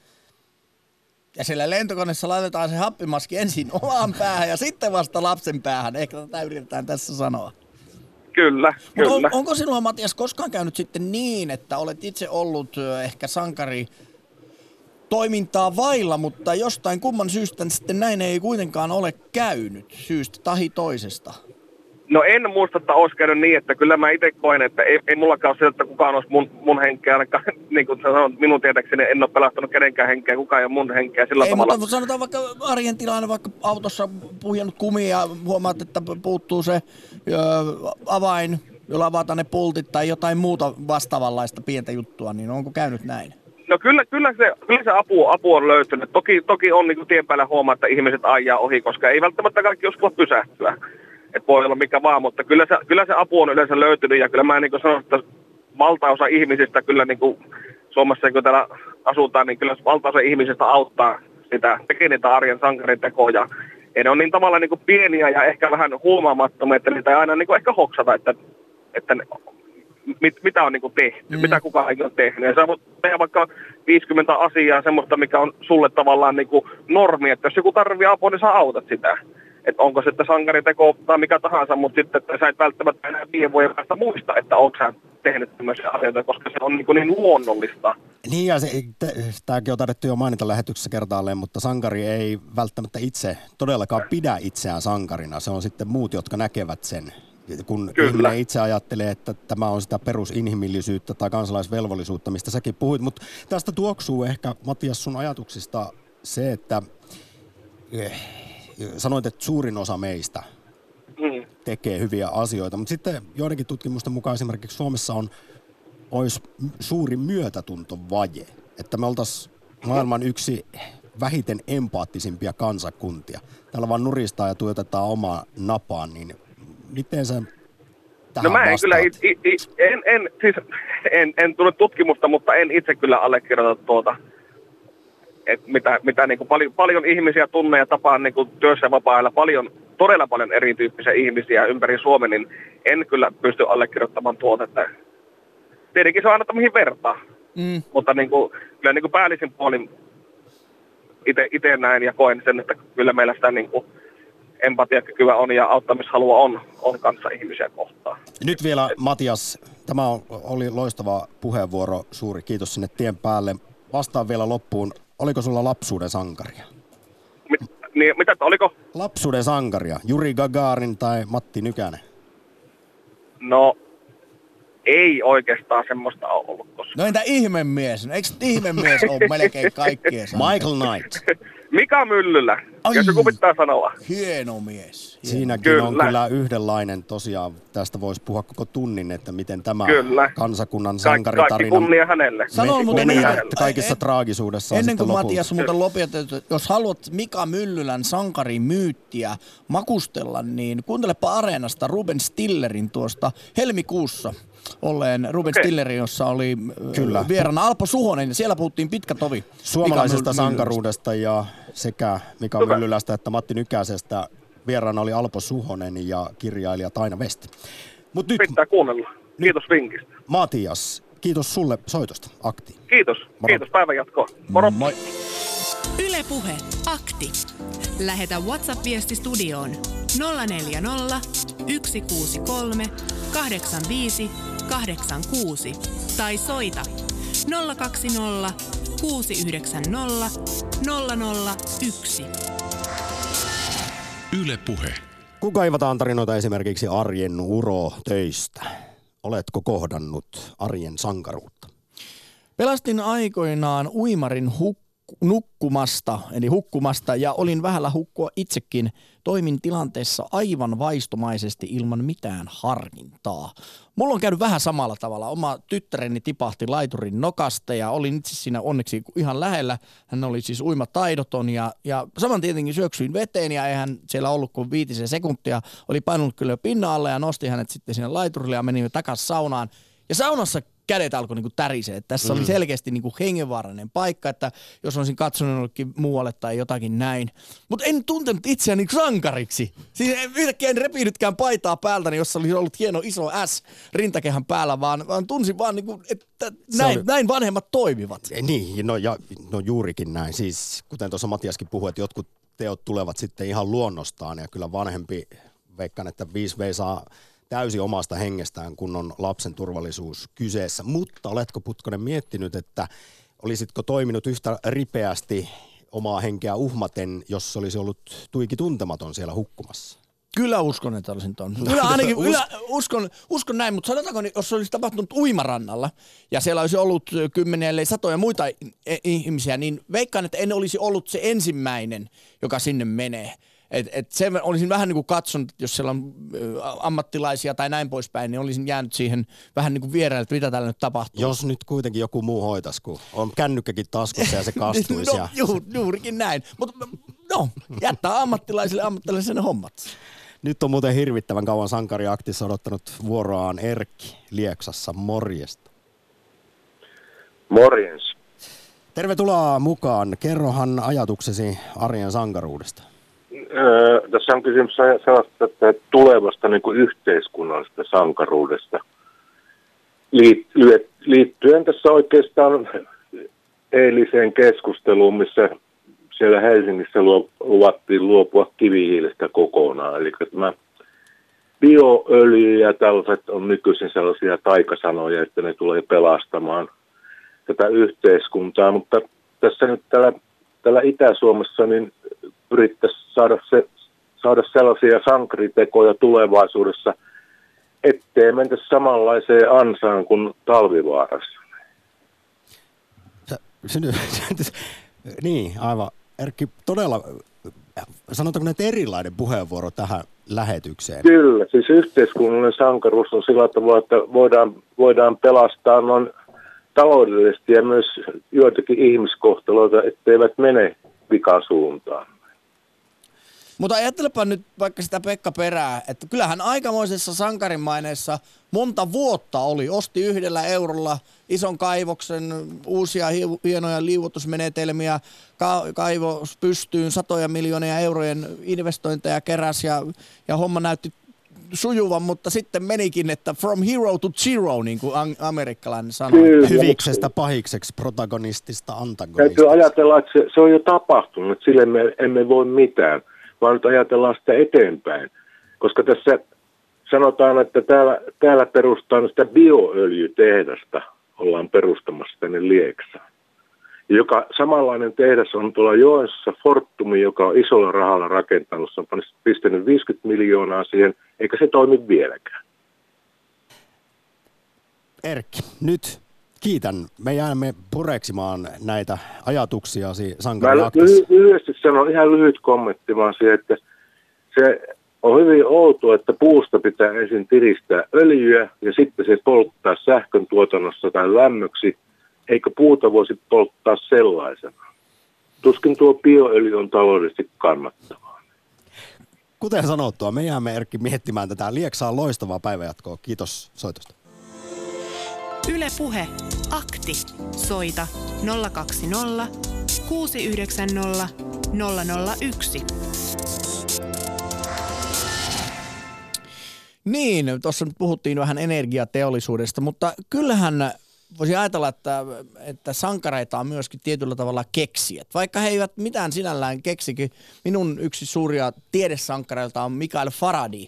Ja siellä lentokoneessa laitetaan se happimaski ensin omaan päähän ja sitten vasta lapsen päähän. Ehkä tätä yritetään tässä sanoa. Kyllä, kyllä. On, onko sinulla Matias koskaan käynyt sitten niin, että olet itse ollut ehkä sankari toimintaa vailla, mutta jostain kumman syystä sitten näin ei kuitenkaan ole käynyt syystä tahi toisesta? No en muista, että olisi käynyt niin, että kyllä mä itse koen, että ei, ei mullakaan ole että kukaan olisi mun, mun henkeä, ainakaan niin kuin sanoin, minun tietääkseni en ole pelastanut kenenkään henkeä, kukaan ei ole mun henkeä sillä ei, tavalla. mutta sanotaan vaikka arjen tilanne, vaikka autossa puhjennut kumia ja huomaat, että puuttuu se ö, avain, jolla avataan ne pultit tai jotain muuta vastaavanlaista pientä juttua, niin onko käynyt näin? No kyllä, kyllä, se, kyllä se apu, apu on löytynyt. Toki, toki on niin kuin tien päällä huomaa, että ihmiset ajaa ohi, koska ei välttämättä kaikki uskalla pysähtyä että voi olla mikä vaan, mutta kyllä se, kyllä se apu on yleensä löytynyt ja kyllä mä niin sanon, että valtaosa ihmisistä kyllä niin kuin Suomessa, kun täällä asutaan, niin kyllä valtaosa ihmisistä auttaa sitä, tekee niitä arjen sankarin tekoja. Ja ne on niin tavallaan niin kuin pieniä ja ehkä vähän huomaamattomia, että niitä ei aina niin kuin ehkä hoksata, että, että ne, mit, mitä on niin kuin tehty, mm. mitä kukaan ei ole tehnyt. Ja sä voit tehdä vaikka 50 asiaa, semmoista, mikä on sulle tavallaan niin kuin normi, että jos joku tarvii apua, niin sä autat sitä että onko se sitten sankariteko tai mikä tahansa, mutta sitten että sä et välttämättä enää viiden vuoden päästä muista, että onko sä tehnyt tämmöisiä asioita, koska se on niin, kuin niin luonnollista. Niin ja se, tämäkin on tarvittu jo mainita lähetyksessä kertaalleen, mutta sankari ei välttämättä itse todellakaan pidä itseään sankarina. Se on sitten muut, jotka näkevät sen. Kun Kyllä. ihminen itse ajattelee, että tämä on sitä perusinhimillisyyttä tai kansalaisvelvollisuutta, mistä säkin puhuit. Mutta tästä tuoksuu ehkä, Matias, sun ajatuksista se, että eh, sanoit, että suurin osa meistä mm. tekee hyviä asioita, mutta sitten joidenkin tutkimusten mukaan esimerkiksi Suomessa on olisi suuri myötätuntovaje, että me oltaisiin maailman yksi vähiten empaattisimpia kansakuntia. Täällä vaan nuristaa ja tuotetaan omaa napaan, niin miten se tähän No mä en kyllä, it, it, it, en, en, siis, en, en tunne tutkimusta, mutta en itse kyllä allekirjoita tuota et mitä, mitä niin kuin paljon, paljon ihmisiä tunnee ja tapaan niin kuin työssä vapaa paljon, todella paljon erityyppisiä ihmisiä ympäri Suomen, niin en kyllä pysty allekirjoittamaan tuota, että tietenkin se on aina mihin vertaa. Mm. Mutta niin kuin, kyllä niin kuin päällisin puolin itse näen ja koen sen, että kyllä meillä sitä niin kuin empatiakykyä on ja auttamishalua on, on kanssa ihmisiä kohtaan. Nyt vielä Matias, tämä oli loistava puheenvuoro, suuri kiitos sinne tien päälle. Vastaan vielä loppuun, Oliko sulla lapsuuden sankaria? Mit, niin, mitä, oliko? Lapsuuden sankaria, Juri Gagarin tai Matti Nykänen? No, ei oikeastaan semmoista ollut koskaan. No entä ihmemies? Eikö ihmemies ole melkein kaikkien Michael Knight. Mika Myllylä, Ai, jos joku pitää sanoa. Hieno mies. Hieno. Siinäkin kyllä. on kyllä yhdenlainen tosiaan, tästä voisi puhua koko tunnin, että miten tämä kyllä. kansakunnan sankaritarina Kaikki kunnia hänelle. Sanon, mutta meni hänelle. kaikissa en, traagisuudessa. Ennen kuin Matias muuten lopetat, jos haluat Mika Myllylän sankarimyyttiä makustella, niin kuuntelepa Areenasta Ruben Stillerin tuosta helmikuussa olleen Ruben okay. Stillerin, jossa oli Kyllä. vieraana Alpo Suhonen, siellä puhuttiin pitkä tovi. Suomalaisesta sankaruudesta ja sekä Mika okay. Myllylästä että Matti Nykäsestä vieraana oli Alpo Suhonen ja kirjailija Taina Vesti. Mut nyt, Pitää kuunnella. Kiitos vinkistä. Matias, kiitos sulle soitosta. Akti. Kiitos. Moro. Kiitos päivän jatkoa. Moro. Moi. Ylepuhe Akti. Lähetä WhatsApp-viesti studioon 040 163 85 86 tai soita 020 690 001. Yle Puhe. Kun kaivataan tarinoita esimerkiksi arjen uro töistä, oletko kohdannut arjen sankaruutta? Pelastin aikoinaan uimarin hukkuun nukkumasta, eli hukkumasta, ja olin vähällä hukkua itsekin. Toimin tilanteessa aivan vaistomaisesti ilman mitään harkintaa. Mulla on käynyt vähän samalla tavalla. Oma tyttäreni tipahti laiturin nokasta ja olin itse siinä onneksi ihan lähellä. Hän oli siis uimataidoton ja, ja saman tietenkin syöksyin veteen ja eihän siellä ollut kuin viitisen sekuntia. Oli painunut kyllä pinnalle ja nosti hänet sitten sinne laiturille ja menimme takaisin saunaan. Ja saunassa kädet alkoi niinku tärisee. Tässä mm. oli selkeästi niinku hengenvaarallinen paikka, että jos olisin katsonut jollekin muualle tai jotakin näin. Mutta en tuntenut itseäni sankariksi. Siis yhtäkkiä en repinytkään paitaa päältäni, jossa oli ollut hieno iso S rintakehän päällä, vaan, vaan tunsin vaan, niinku, että näin, oli... näin vanhemmat toimivat. Niin, no, ja, no juurikin näin. Siis kuten tuossa Matiaskin puhui, että jotkut teot tulevat sitten ihan luonnostaan ja kyllä vanhempi, veikkaan, että 5 v saa täysin omasta hengestään, kun on lapsen turvallisuus kyseessä. Mutta oletko Putkonen miettinyt, että olisitko toiminut yhtä ripeästi omaa henkeä uhmaten, jos olisi ollut tuiki tuntematon siellä hukkumassa? Kyllä uskon, että olisin ton. Kyllä ainakin, kyllä uskon, uskon näin, mutta sanotaanko, niin jos se olisi tapahtunut uimarannalla ja siellä olisi ollut kymmeniä, ellei satoja muita ihmisiä, niin veikkaan, että en olisi ollut se ensimmäinen, joka sinne menee. Et, et sen olisin vähän niin kuin katsonut, jos siellä on ammattilaisia tai näin poispäin, niin olisin jäänyt siihen vähän niin kuin vierelle, että mitä täällä nyt tapahtuu. Jos nyt kuitenkin joku muu hoitas, kun on kännykkäkin taskussa ja se kastuisi. no, ja... Juu, juurikin näin. Mutta no, jättää ammattilaisille ammattilaisille hommat. Nyt on muuten hirvittävän kauan sankariaktissa odottanut vuoroaan Erkki Lieksassa. Morjesta. Morjens. Tervetuloa mukaan. Kerrohan ajatuksesi arjen sankaruudesta. Öö, tässä on kysymys sellaista että tulevasta niin kuin yhteiskunnallisesta sankaruudesta. Liittyen tässä oikeastaan eiliseen keskusteluun, missä siellä Helsingissä luvattiin luopua kivihiilestä kokonaan. Eli tämä bioöljy ja tällaiset on nykyisin sellaisia taikasanoja, että ne tulee pelastamaan tätä yhteiskuntaa, mutta tässä nyt täällä, täällä Itä-Suomessa niin pyrittäisiin saada, se, saada sellaisia sankaritekoja tulevaisuudessa, ettei mentä samanlaiseen ansaan kuin talvivaarassa. Niin, aivan. Erkki, todella, sanotaanko näitä erilainen puheenvuoro tähän lähetykseen? Kyllä, siis yhteiskunnallinen sankaruus on sillä tavalla, että voidaan, voidaan pelastaa noin taloudellisesti ja myös joitakin ihmiskohtaloita, etteivät mene vikasuuntaan. Mutta ajattelepa nyt vaikka sitä Pekka Perää, että kyllähän aikamoisessa sankarimaineessa monta vuotta oli. Osti yhdellä eurolla ison kaivoksen, uusia hienoja liuotusmenetelmiä, ka- kaivos pystyyn satoja miljoonia eurojen investointeja keräs ja, ja homma näytti sujuvan, mutta sitten menikin, että from hero to zero, niin kuin amerikkalainen sanoi. Kyllä. Hyviksestä pahikseksi, protagonistista antagonistista. Täytyy ajatella, että se, se on jo tapahtunut, sille me emme voi mitään vaan nyt ajatellaan sitä eteenpäin. Koska tässä sanotaan, että täällä, täällä perustaan sitä bioöljytehdasta, ollaan perustamassa tänne Lieksaan. Joka samanlainen tehdas on tuolla Joessa Fortumi, joka on isolla rahalla rakentanut, se on pistänyt 50 miljoonaa siihen, eikä se toimi vieläkään. Erkki, nyt kiitän. Me jäämme pureksimaan näitä ajatuksia Sankari Mä lyhy- lyhyesti sanon ihan lyhyt kommentti vaan siihen, että se on hyvin outoa, että puusta pitää ensin tiristää öljyä ja sitten se polttaa sähkön tuotannossa tai lämmöksi, eikö puuta voisi polttaa sellaisena. Tuskin tuo bioöljy on taloudellisesti kannattavaa. Kuten sanottua, me jäämme Erkki miettimään tätä. Lieksaa loistavaa päivänjatkoa. Kiitos soitosta. Yle Puhe. Akti. Soita 020 690 001. Niin, tuossa nyt puhuttiin vähän energiateollisuudesta, mutta kyllähän voisi ajatella, että, että sankareita on myöskin tietyllä tavalla keksijät. Vaikka he eivät mitään sinällään keksikin. Minun yksi suuria tiedesankareilta on Mikael Faraday,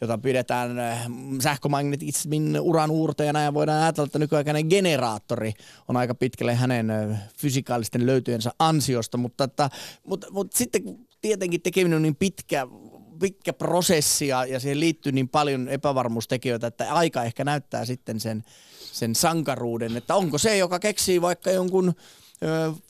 jota pidetään eh, sähkömagnetismin uran uurteena ja voidaan ajatella, että nykyaikainen generaattori on aika pitkälle hänen eh, fysikaalisten löytyjensä ansiosta, mutta, että, mutta, mutta sitten tietenkin tekeminen on niin pitkä, pitkä prosessi ja, ja siihen liittyy niin paljon epävarmuustekijöitä, että aika ehkä näyttää sitten sen, sen sankaruuden, että onko se, joka keksii vaikka jonkun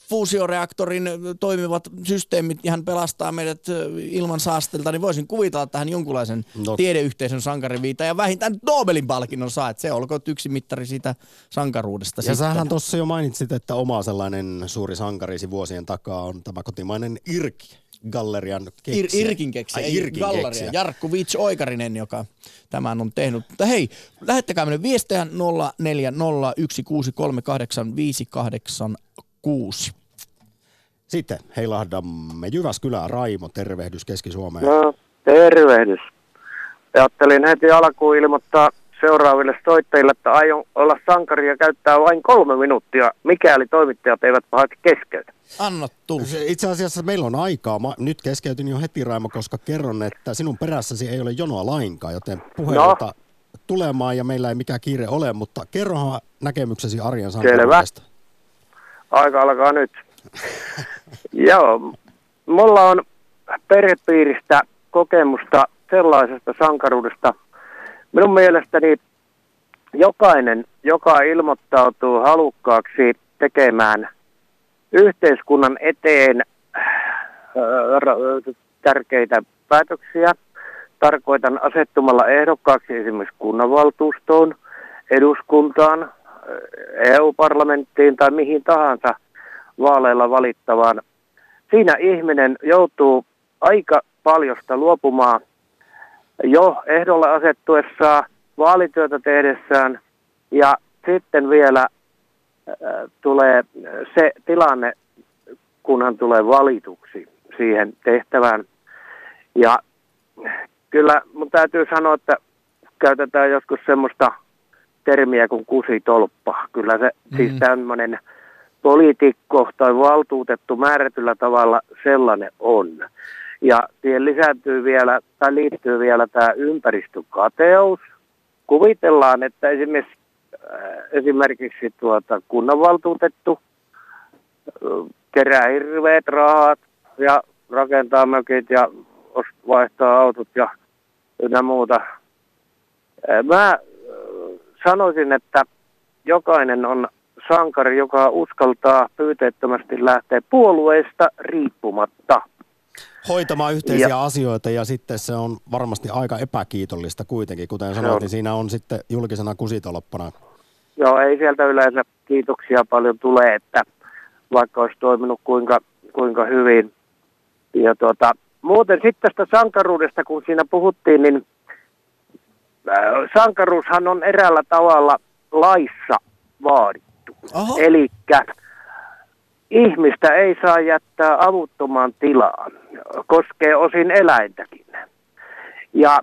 fuusioreaktorin toimivat systeemit ja hän pelastaa meidät ilman saastelta, niin voisin kuvitella tähän jonkunlaisen no. tiedeyhteisön sankariviita ja vähintään Nobelin palkinnon saa, että se olkoon yksi mittari siitä sankaruudesta. Ja sitten. sähän tuossa jo mainitsit, että oma sellainen suuri sankarisi vuosien takaa on tämä kotimainen Irki. Gallerian keksiä. Ir, Irkin keksiä, Ai, Irkin Galleria. Keksiä. Jarkku Viits Oikarinen, joka tämän on tehnyt. Mutta hei, lähettäkää meille viestejä 0401638586. Sitten heilahdamme Jyväskylään. Raimo, tervehdys Keski-Suomeen. No, tervehdys. Ajattelin heti alkuun ilmoittaa seuraaville soittajille, että aion olla sankari ja käyttää vain kolme minuuttia, mikäli toimittajat eivät pahasti keskeytä. Anna tulla. Itse asiassa meillä on aikaa. Mä nyt keskeytin jo heti Raimo, koska kerron, että sinun perässäsi ei ole jonoa lainkaan, joten puheenjohtaja no. tulemaan ja meillä ei mikään kiire ole, mutta kerrohan näkemyksesi arjen sankaruudesta. Aika alkaa nyt. Joo, mulla on perhepiiristä kokemusta sellaisesta sankaruudesta. Minun mielestäni jokainen, joka ilmoittautuu halukkaaksi tekemään yhteiskunnan eteen tärkeitä päätöksiä, tarkoitan asettumalla ehdokkaaksi esimerkiksi kunnanvaltuustoon, eduskuntaan, EU-parlamenttiin tai mihin tahansa vaaleilla valittavaan. Siinä ihminen joutuu aika paljosta luopumaan jo ehdolle asettuessaan, vaalityötä tehdessään ja sitten vielä äh, tulee se tilanne, kun hän tulee valituksi siihen tehtävään. Ja kyllä mun täytyy sanoa, että käytetään joskus semmoista termiä kuin kusitolppa. Kyllä se mm. siis tämmöinen poliitikko tai valtuutettu määrätyllä tavalla sellainen on. Ja siihen lisääntyy vielä, tai liittyy vielä tämä ympäristökateus. Kuvitellaan, että esimerkiksi, äh, esimerkiksi tuota kunnanvaltuutettu kerää hirveät rahat ja rakentaa mökit ja vaihtaa autot ja ynnä muuta. Äh, mä sanoisin, että jokainen on sankari, joka uskaltaa pyyteettömästi lähteä puolueesta riippumatta. Hoitamaan yhteisiä ja, asioita ja sitten se on varmasti aika epäkiitollista kuitenkin. Kuten sanoit, niin siinä on sitten julkisena kusitoloppana. Joo, ei sieltä yleensä kiitoksia paljon tule, että vaikka olisi toiminut kuinka, kuinka hyvin. Ja tuota, muuten sitten tästä sankaruudesta, kun siinä puhuttiin, niin sankaruushan on eräällä tavalla laissa vaadittu. Eli ihmistä ei saa jättää avuttomaan tilaan, koskee osin eläintäkin. Ja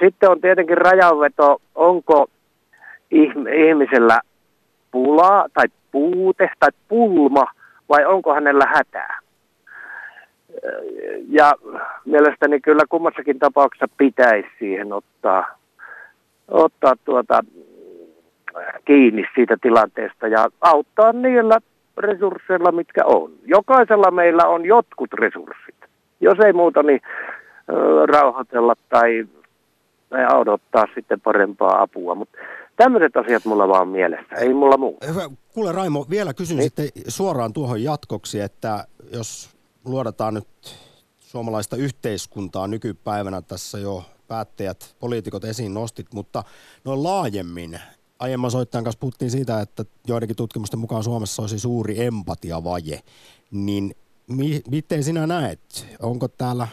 sitten on tietenkin rajanveto, onko ihmisellä pulaa tai puute tai pulma vai onko hänellä hätää. Ja mielestäni kyllä kummassakin tapauksessa pitäisi siihen ottaa, ottaa tuota, kiinni siitä tilanteesta ja auttaa niillä resursseilla, mitkä on. Jokaisella meillä on jotkut resurssit. Jos ei muuta, niin rauhoitella tai, tai odottaa sitten parempaa apua. Mutta tämmöiset asiat mulla vaan mielessä, ei mulla muu. Kuule Raimo, vielä kysyn niin. sitten suoraan tuohon jatkoksi, että jos luodataan nyt suomalaista yhteiskuntaa nykypäivänä tässä jo päättäjät, poliitikot esiin nostit, mutta noin laajemmin, aiemman soittajan kanssa puhuttiin siitä, että joidenkin tutkimusten mukaan Suomessa olisi suuri empatiavaje. Niin mi- miten sinä näet, onko täällä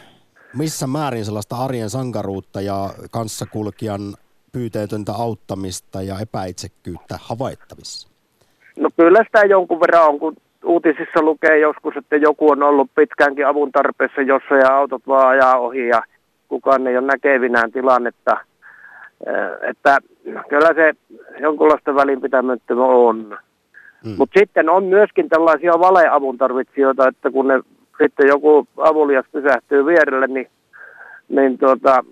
missä määrin sellaista arjen sankaruutta ja kanssakulkijan pyyteetöntä auttamista ja epäitsekkyyttä havaittavissa? No kyllä sitä jonkun verran on, kun uutisissa lukee joskus, että joku on ollut pitkäänkin avun tarpeessa jossa ja autot vaan ajaa ohi ja kukaan ei ole näkevinään tilannetta – että kyllä se jonkunlaista välinpitämättömä on. Mm. Mutta sitten on myöskin tällaisia valeavun tarvitsijoita, että kun ne sitten joku avulias pysähtyy vierelle, niin, niin tuota,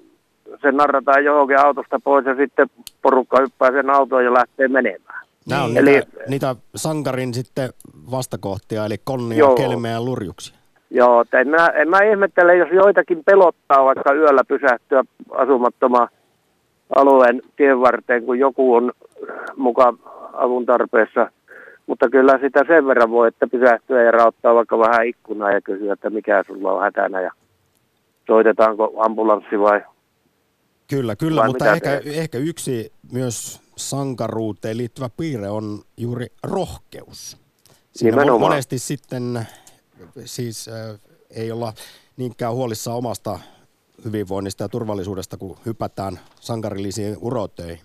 se narrataan johonkin autosta pois ja sitten porukka hyppää sen autoon ja lähtee menemään. Nämä on eli, niitä, niitä sankarin sitten vastakohtia, eli konnia, joo, kelmeä ja lurjuksia. Joo, en mä, en mä ihmettele, jos joitakin pelottaa vaikka yöllä pysähtyä asumattomaan alueen tien varteen, kun joku on mukaan avun tarpeessa. Mutta kyllä sitä sen verran voi, että pysähtyä ja rauttaa vaikka vähän ikkunaa ja kysyä, että mikä sulla on hätänä ja soitetaanko ambulanssi vai Kyllä, kyllä, mutta ehkä, ehkä yksi myös sankaruuteen liittyvä piirre on juuri rohkeus. Siinä monesti sitten siis äh, ei olla niinkään huolissaan omasta hyvinvoinnista ja turvallisuudesta, kun hypätään sankarillisiin urotöihin.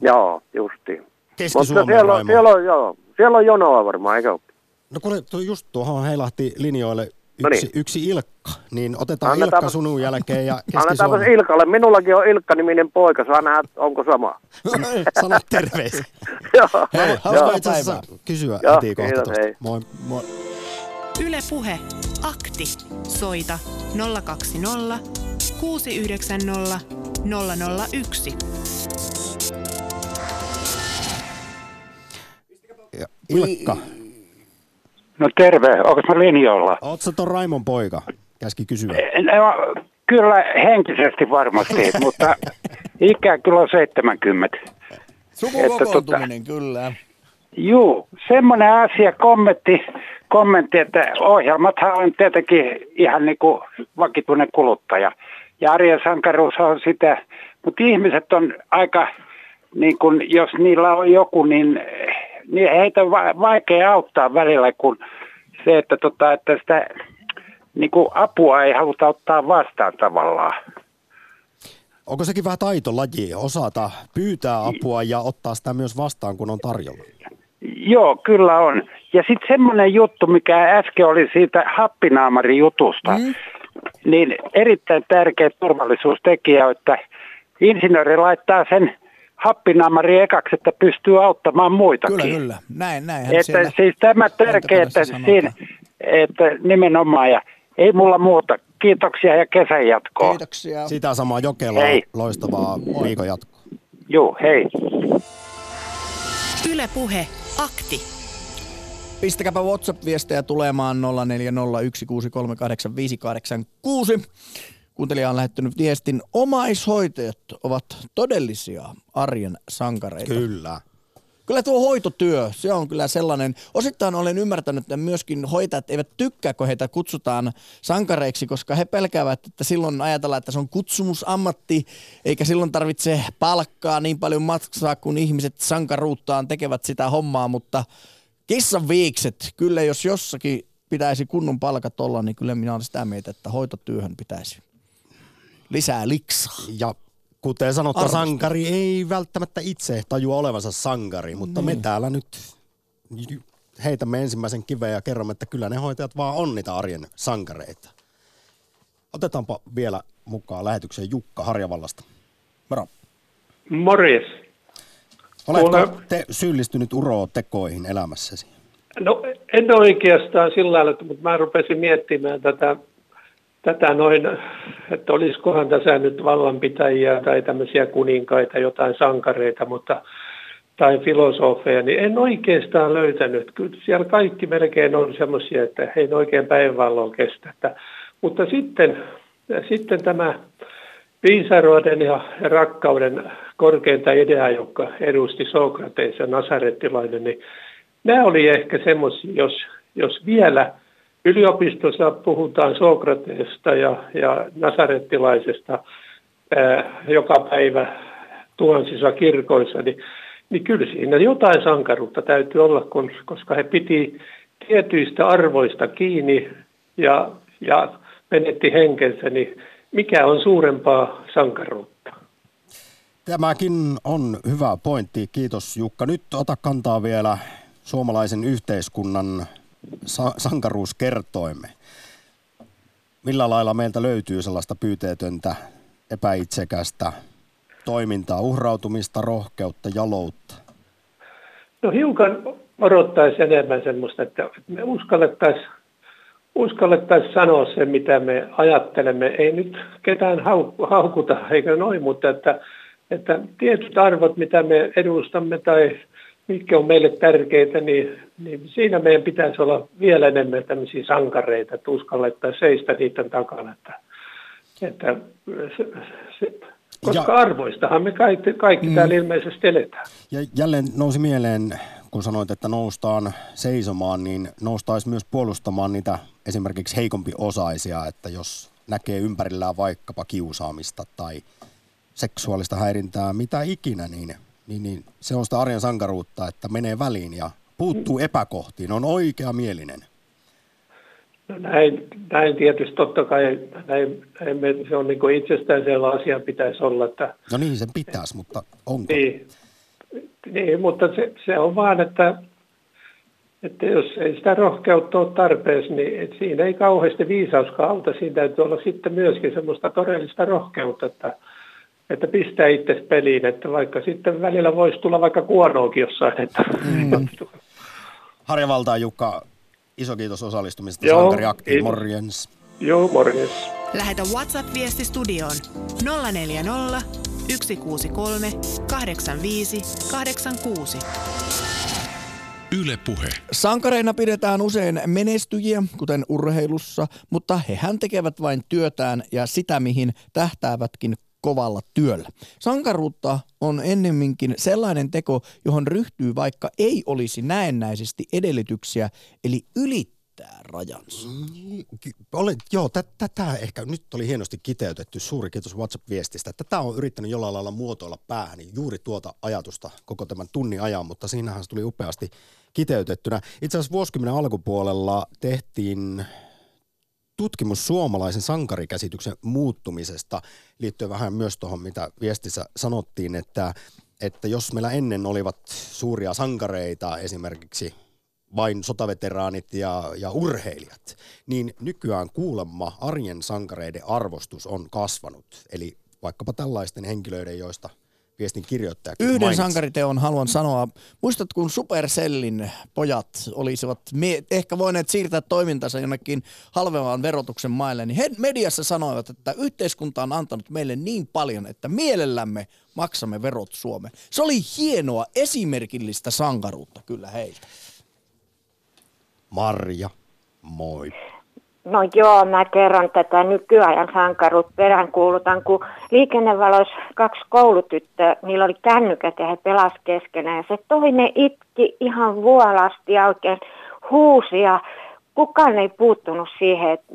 Joo, justiin. Keski-Suomen siellä, on, siellä, on, joo, siellä on jonoa varmaan, eikö No kun just tuohon heilahti linjoille yksi, no niin. yksi Ilkka, niin otetaan Annetaan, Ilkka sunun jälkeen ja keski Ilkalle, minullakin on Ilkka-niminen poika, saa nähdä, onko sama. Sano terveisiä. Joo. Hei, haluaisin itse asiassa kysyä Joo, heti kohta tuosta. Moi. Moi. Yle Puhe, akti, soita 020 690 001. Ja Ilkka, No terve, onko mä linjoilla? Oletko tuon Raimon poika? Käski kysyä. No, kyllä henkisesti varmasti, mutta ikä kyllä on 70. Sukukokoontuminen, tota, kyllä. Juu, semmoinen asia, kommentti, kommentti, että ohjelmathan on tietenkin ihan niin kuin vakituinen kuluttaja. Ja arjen sankaruus on sitä, mutta ihmiset on aika, niin kuin, jos niillä on joku, niin niin heitä on vaikea auttaa välillä, kun se, että, tota, että sitä niin kuin apua ei haluta ottaa vastaan tavallaan. Onko sekin vähän taitolaji, osata pyytää apua ja ottaa sitä myös vastaan, kun on tarjolla? Joo, kyllä on. Ja sitten semmoinen juttu, mikä äsken oli siitä happinaamari-jutusta, mm. niin erittäin tärkeä turvallisuustekijä, että insinööri laittaa sen happinamari ekaksi, että pystyy auttamaan muitakin. Kyllä, kyllä. Näin, näin. Että siis tämä tärkeää, että, siinä, että nimenomaan, ja ei mulla muuta. Kiitoksia ja kesän jatkoa. Kiitoksia. Sitä samaa Jokelaa, hei. loistavaa viikon jatkoa. Joo, hei. Yle Puhe, akti. Pistäkääpä WhatsApp-viestejä tulemaan 0401638586. Kuuntelija on lähettänyt viestin, omaishoitajat ovat todellisia arjen sankareita. Kyllä. Kyllä tuo hoitotyö, se on kyllä sellainen. Osittain olen ymmärtänyt, että myöskin hoitajat eivät tykkää, kun heitä kutsutaan sankareiksi, koska he pelkäävät, että silloin ajatellaan, että se on kutsumusammatti, eikä silloin tarvitse palkkaa niin paljon maksaa, kun ihmiset sankaruuttaan tekevät sitä hommaa, mutta kissan viikset, kyllä jos jossakin pitäisi kunnon palkat olla, niin kyllä minä olen sitä mieltä, että hoitotyöhön pitäisi lisää liksaa. Ja kuten sanottu, Arvosta. sankari ei välttämättä itse tajua olevansa sankari, mutta niin. me täällä nyt heitämme ensimmäisen kiveen ja kerromme, että kyllä ne hoitajat vaan on niitä arjen sankareita. Otetaanpa vielä mukaan lähetykseen Jukka Harjavallasta. Moro. Morjes. Oletko Kuule... te syyllistynyt urotekoihin elämässäsi? No en oikeastaan sillä lailla, mutta mä rupesin miettimään tätä tätä noin, että olisikohan tässä nyt vallanpitäjiä tai tämmöisiä kuninkaita, jotain sankareita, mutta tai filosofeja, niin en oikeastaan löytänyt. Kyllä siellä kaikki melkein on semmoisia, että ei oikein päivänvaloa kestä. Että, mutta sitten, sitten tämä viisaruuden ja rakkauden korkeinta idea, joka edusti Sokrates ja Nasarettilainen, niin nämä oli ehkä semmoisia, jos, jos vielä – Yliopistossa puhutaan Sokratesta ja, ja nasarettilaisesta joka päivä tuhansissa kirkoissa, niin, niin kyllä siinä jotain sankaruutta täytyy olla, kun, koska he piti tietyistä arvoista kiinni ja, ja menetti henkensä, niin mikä on suurempaa sankaruutta? Tämäkin on hyvä pointti. Kiitos Jukka. Nyt ota kantaa vielä suomalaisen yhteiskunnan sa- sankaruuskertoimme. Millä lailla meiltä löytyy sellaista pyyteetöntä, epäitsekästä toimintaa, uhrautumista, rohkeutta, jaloutta? No hiukan odottaisi enemmän semmoista, että me uskallettaisiin uskallettaisi sanoa se, mitä me ajattelemme. Ei nyt ketään haukuta eikä noin, mutta että, että tietyt arvot, mitä me edustamme tai mitkä on meille tärkeitä, niin, niin siinä meidän pitäisi olla vielä enemmän tämmöisiä sankareita, että uskallettaisiin seistä niiden takana. Että, että se, se, koska ja, arvoistahan me kaikki, kaikki mm, täällä ilmeisesti eletään. Ja jälleen nousi mieleen, kun sanoit, että noustaan seisomaan, niin noustaisi myös puolustamaan niitä esimerkiksi heikompi osaisia, että jos näkee ympärillään vaikkapa kiusaamista tai seksuaalista häirintää, mitä ikinä, niin, niin, niin se on sitä arjen sankaruutta, että menee väliin ja puuttuu epäkohtiin, on oikea mielinen. No näin, näin tietysti totta kai, näin, näin me, se on niin itsestäänselvä asia pitäisi olla. Että, no niin, sen pitäisi, mutta onko? Niin, niin mutta se, se on vaan, että, että jos ei sitä rohkeutta ole tarpeeksi, niin et siinä ei kauheasti viisauskaan auta. Siinä täytyy olla sitten myöskin semmoista todellista rohkeutta, että, että pistää itse peliin, että vaikka sitten välillä voisi tulla vaikka kuonoakin jossain. Että... Mm. Harja Valtaa, Jukka, iso kiitos osallistumisesta. Joo, Sankari Akti, morjens. Joo, morjens. Lähetä WhatsApp-viesti studioon 040 163 85 86. Yle Puhe. Sankareina pidetään usein menestyjiä, kuten urheilussa, mutta hehän tekevät vain työtään ja sitä, mihin tähtäävätkin kovalla työllä. Sankaruutta on ennemminkin sellainen teko, johon ryhtyy vaikka ei olisi näennäisesti edellytyksiä, eli ylittää rajansa. Mm, olen, joo, tätä ehkä nyt oli hienosti kiteytetty. Suuri kiitos WhatsApp-viestistä. Tätä on yrittänyt jollain lailla muotoilla päähän, niin juuri tuota ajatusta koko tämän tunnin ajan, mutta siinähän se tuli upeasti kiteytettynä. Itse asiassa vuosikymmenen alkupuolella tehtiin tutkimus suomalaisen sankarikäsityksen muuttumisesta liittyen vähän myös tuohon, mitä viestissä sanottiin, että, että jos meillä ennen olivat suuria sankareita, esimerkiksi vain sotaveteraanit ja, ja urheilijat, niin nykyään kuulemma arjen sankareiden arvostus on kasvanut. Eli vaikkapa tällaisten henkilöiden, joista – viestin kirjoittaja. Yhden mainitsi. sankariteon haluan sanoa. Muistat, kun Supercellin pojat olisivat me- ehkä voineet siirtää toimintansa jonnekin halvemman verotuksen maille, niin he mediassa sanoivat, että yhteiskunta on antanut meille niin paljon, että mielellämme maksamme verot Suomeen. Se oli hienoa, esimerkillistä sankaruutta kyllä heiltä. Marja, moi. No joo, mä kerron tätä nykyajan sankaruut peräänkuulutan, kun liikennevaloissa kaksi koulutyttöä, niillä oli kännykät ja he pelas keskenään. Ja se toinen itki ihan vuolasti ja oikein huusi ja kukaan ei puuttunut siihen, että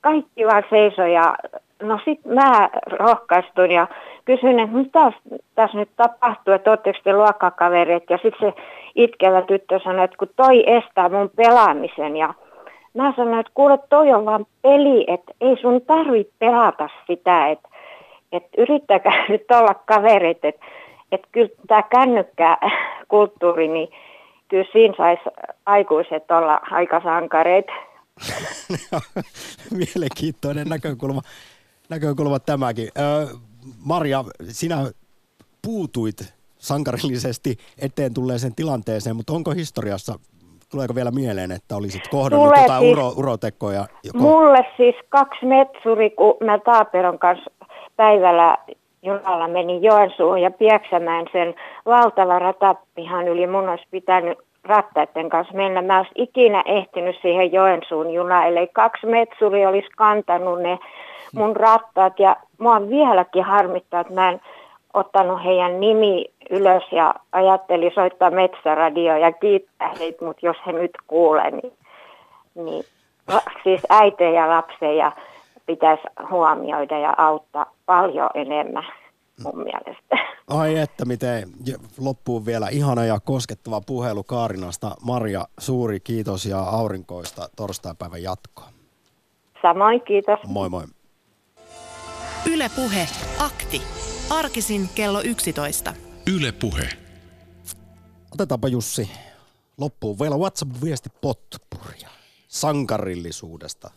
kaikki vaan seisoi ja no sit mä rohkaistuin ja kysyin, että mitä tässä nyt tapahtuu, että ootteko te luokkakaverit ja sitten se itkevä tyttö sanoi, että kun toi estää mun pelaamisen ja mä sanoin, että kuule toi on vaan peli, että ei sun tarvitse pelata sitä, että, että yrittäkää nyt olla kaverit, että, että kyllä tämä kännykkä kulttuuri, niin kyllä siinä saisi aikuiset olla aika sankareita. Mielenkiintoinen näkökulma, näkökulma tämäkin. Ö, Marja, sinä puutuit sankarillisesti eteen tulleeseen tilanteeseen, mutta onko historiassa Tuleeko vielä mieleen, että olisit kohdannut Tulee jotain siis, uro, urotekoja? Joko? Mulle siis kaksi metsuri, kun mä Taaperon kanssa päivällä junalla menin Joensuuhun ja Pieksämään sen valtava ratapihan yli. Mun olisi pitänyt rattaiden kanssa mennä. Mä olisi ikinä ehtinyt siihen Joensuun junaan, ellei kaksi metsuri olisi kantanut ne mun rattaat. Ja mua vieläkin harmittaa, että mä en ottanut heidän nimi ylös ja ajatteli soittaa metsäradio ja kiittää heitä, mutta jos he nyt kuulee, niin, niin siis äitejä ja lapseja pitäisi huomioida ja auttaa paljon enemmän mun mielestä. Ai että miten loppuu vielä ihana ja koskettava puhelu Kaarinasta. Maria, suuri kiitos ja aurinkoista torstaipäivän jatkoa. Samoin, kiitos. Moi moi. Yle Puhe, akti. Arkisin kello 11. Yle Puhe. Otetaanpa Jussi loppuun vielä WhatsApp-viesti potpuria sankarillisuudesta.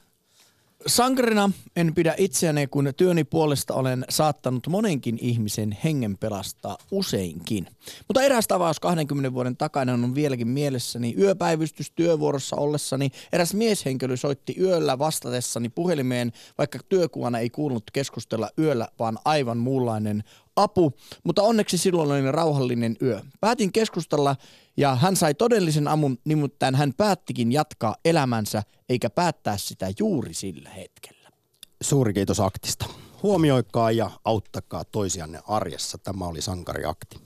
Sankarina en pidä itseäni, kun työni puolesta olen saattanut monenkin ihmisen hengen pelastaa useinkin. Mutta eräs tavaus 20 vuoden takana on vieläkin mielessäni. Yöpäivystys työvuorossa ollessani eräs mieshenkilö soitti yöllä vastatessani puhelimeen, vaikka työkuvana ei kuulunut keskustella yöllä, vaan aivan muunlainen apu, mutta onneksi silloin oli rauhallinen yö. Päätin keskustella ja hän sai todellisen amun, nimittäin hän päättikin jatkaa elämänsä eikä päättää sitä juuri sillä hetkellä. Suuri kiitos aktista. Huomioikaa ja auttakaa toisianne arjessa. Tämä oli Sankari Akti.